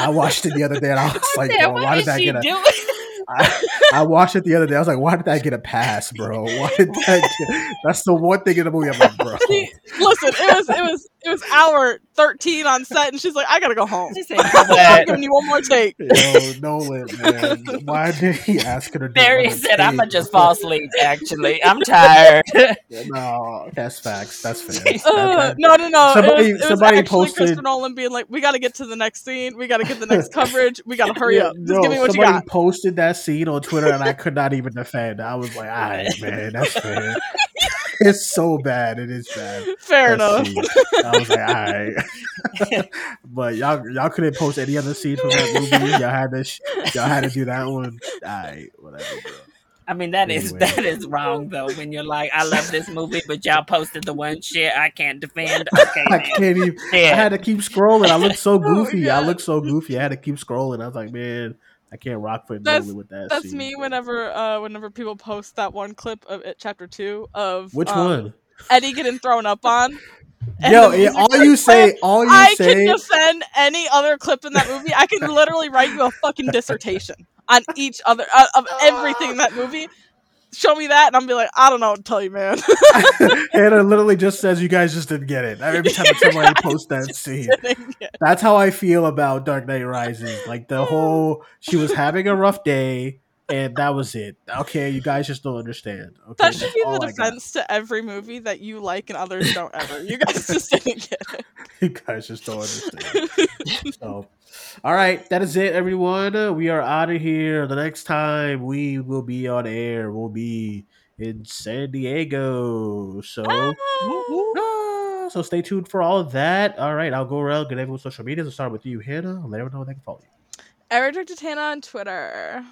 A: I watched it the other day and I was like,
C: Damn,
A: bro, why did that get a?
C: Doing?
A: I, I watched it the other day. I was like, why did that get a pass, bro? Why did that get, that's the one thing in the movie I'm like, bro.
B: See, listen, it was it was it was hour thirteen on set, and she's like, "I gotta go home.
C: She said,
B: I'm giving you one more take."
A: Yo, Nolan, man. Why did he ask her to do
C: Barry
A: another
C: said, "I'm gonna just fall asleep." Actually, I'm tired.
A: No, that's facts. That's fair. That-
B: Uh,
A: that-
B: no, no, no.
A: Somebody-
B: it was, it
A: somebody
B: actually
A: posted-
B: Christopher Nolan being like, "We gotta get to the next scene. We gotta get the next coverage. We gotta hurry
A: Yeah,
B: up. Just
A: no,
B: give me what you
A: somebody
B: got."
A: posted that scene on Twitter and I could not even defend. I was like, all right, man, that's fair. it's so bad. It is bad.
B: Fair
A: That
B: enough.
A: scene. I was like, all right. but y'all y'all couldn't post any other scene from that movie. Y'all had to sh- y'all had to do that one. All right, whatever. Bro.
C: I mean, that is
A: Anyway.
C: that is wrong though. When you're like, "I love this movie," but y'all posted the one shit I can't defend. Okay,
A: I
C: man.
A: can't even. I had to keep scrolling. I looked so
B: Oh my
A: goofy. I
B: God.
A: looked so goofy. I had to keep scrolling. I was like, man, I can't rock for
B: That's-
A: with that.
B: That's
A: scene,
B: me whenever uh whenever people post that one clip of it chapter two of
A: Which
B: um,
A: one?
B: Eddie getting thrown up on.
A: Yo, all you
B: playing.
A: say, all you
B: I
A: say.
B: I can defend any other clip in that movie. I can literally write you a fucking dissertation on each other uh, of everything in that movie. Show me that, and I'll be like, I don't know what to tell you, man.
A: Hannah literally just says, "You guys just didn't get it." Every time somebody posts that scene, that's how I feel about Dark Knight Rises. Like the whole, she was having a rough day, and that was it. Okay, you guys just don't understand. Okay,
B: That should be the
A: I
B: defense to every movie that you like and others don't ever. You guys just didn't get it.
A: You guys just don't understand. So, all right, that is it, everyone. We are out of here. The next time we will be on air, we'll be in San Diego. So, ah, so stay tuned for all of that. All right, I'll go around get everyone's social media. I'll start with you, Hannah. Let everyone know where they can follow you.
B: Eric Tana on Twitter.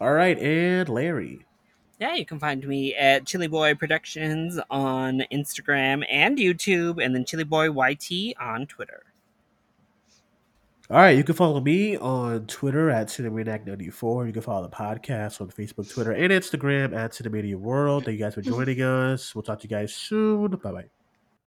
A: All right, and Larry.
C: Yeah, you can find me at Chilly Boy Productions on Instagram and YouTube, and then Chilly Boy YT on Twitter.
A: All right, you can follow me on Twitter at Cinemaniac94. You can follow the podcast on Facebook, Twitter, and Instagram at Cinemania World. Thank you guys for joining us. We'll talk to you guys soon. Bye bye.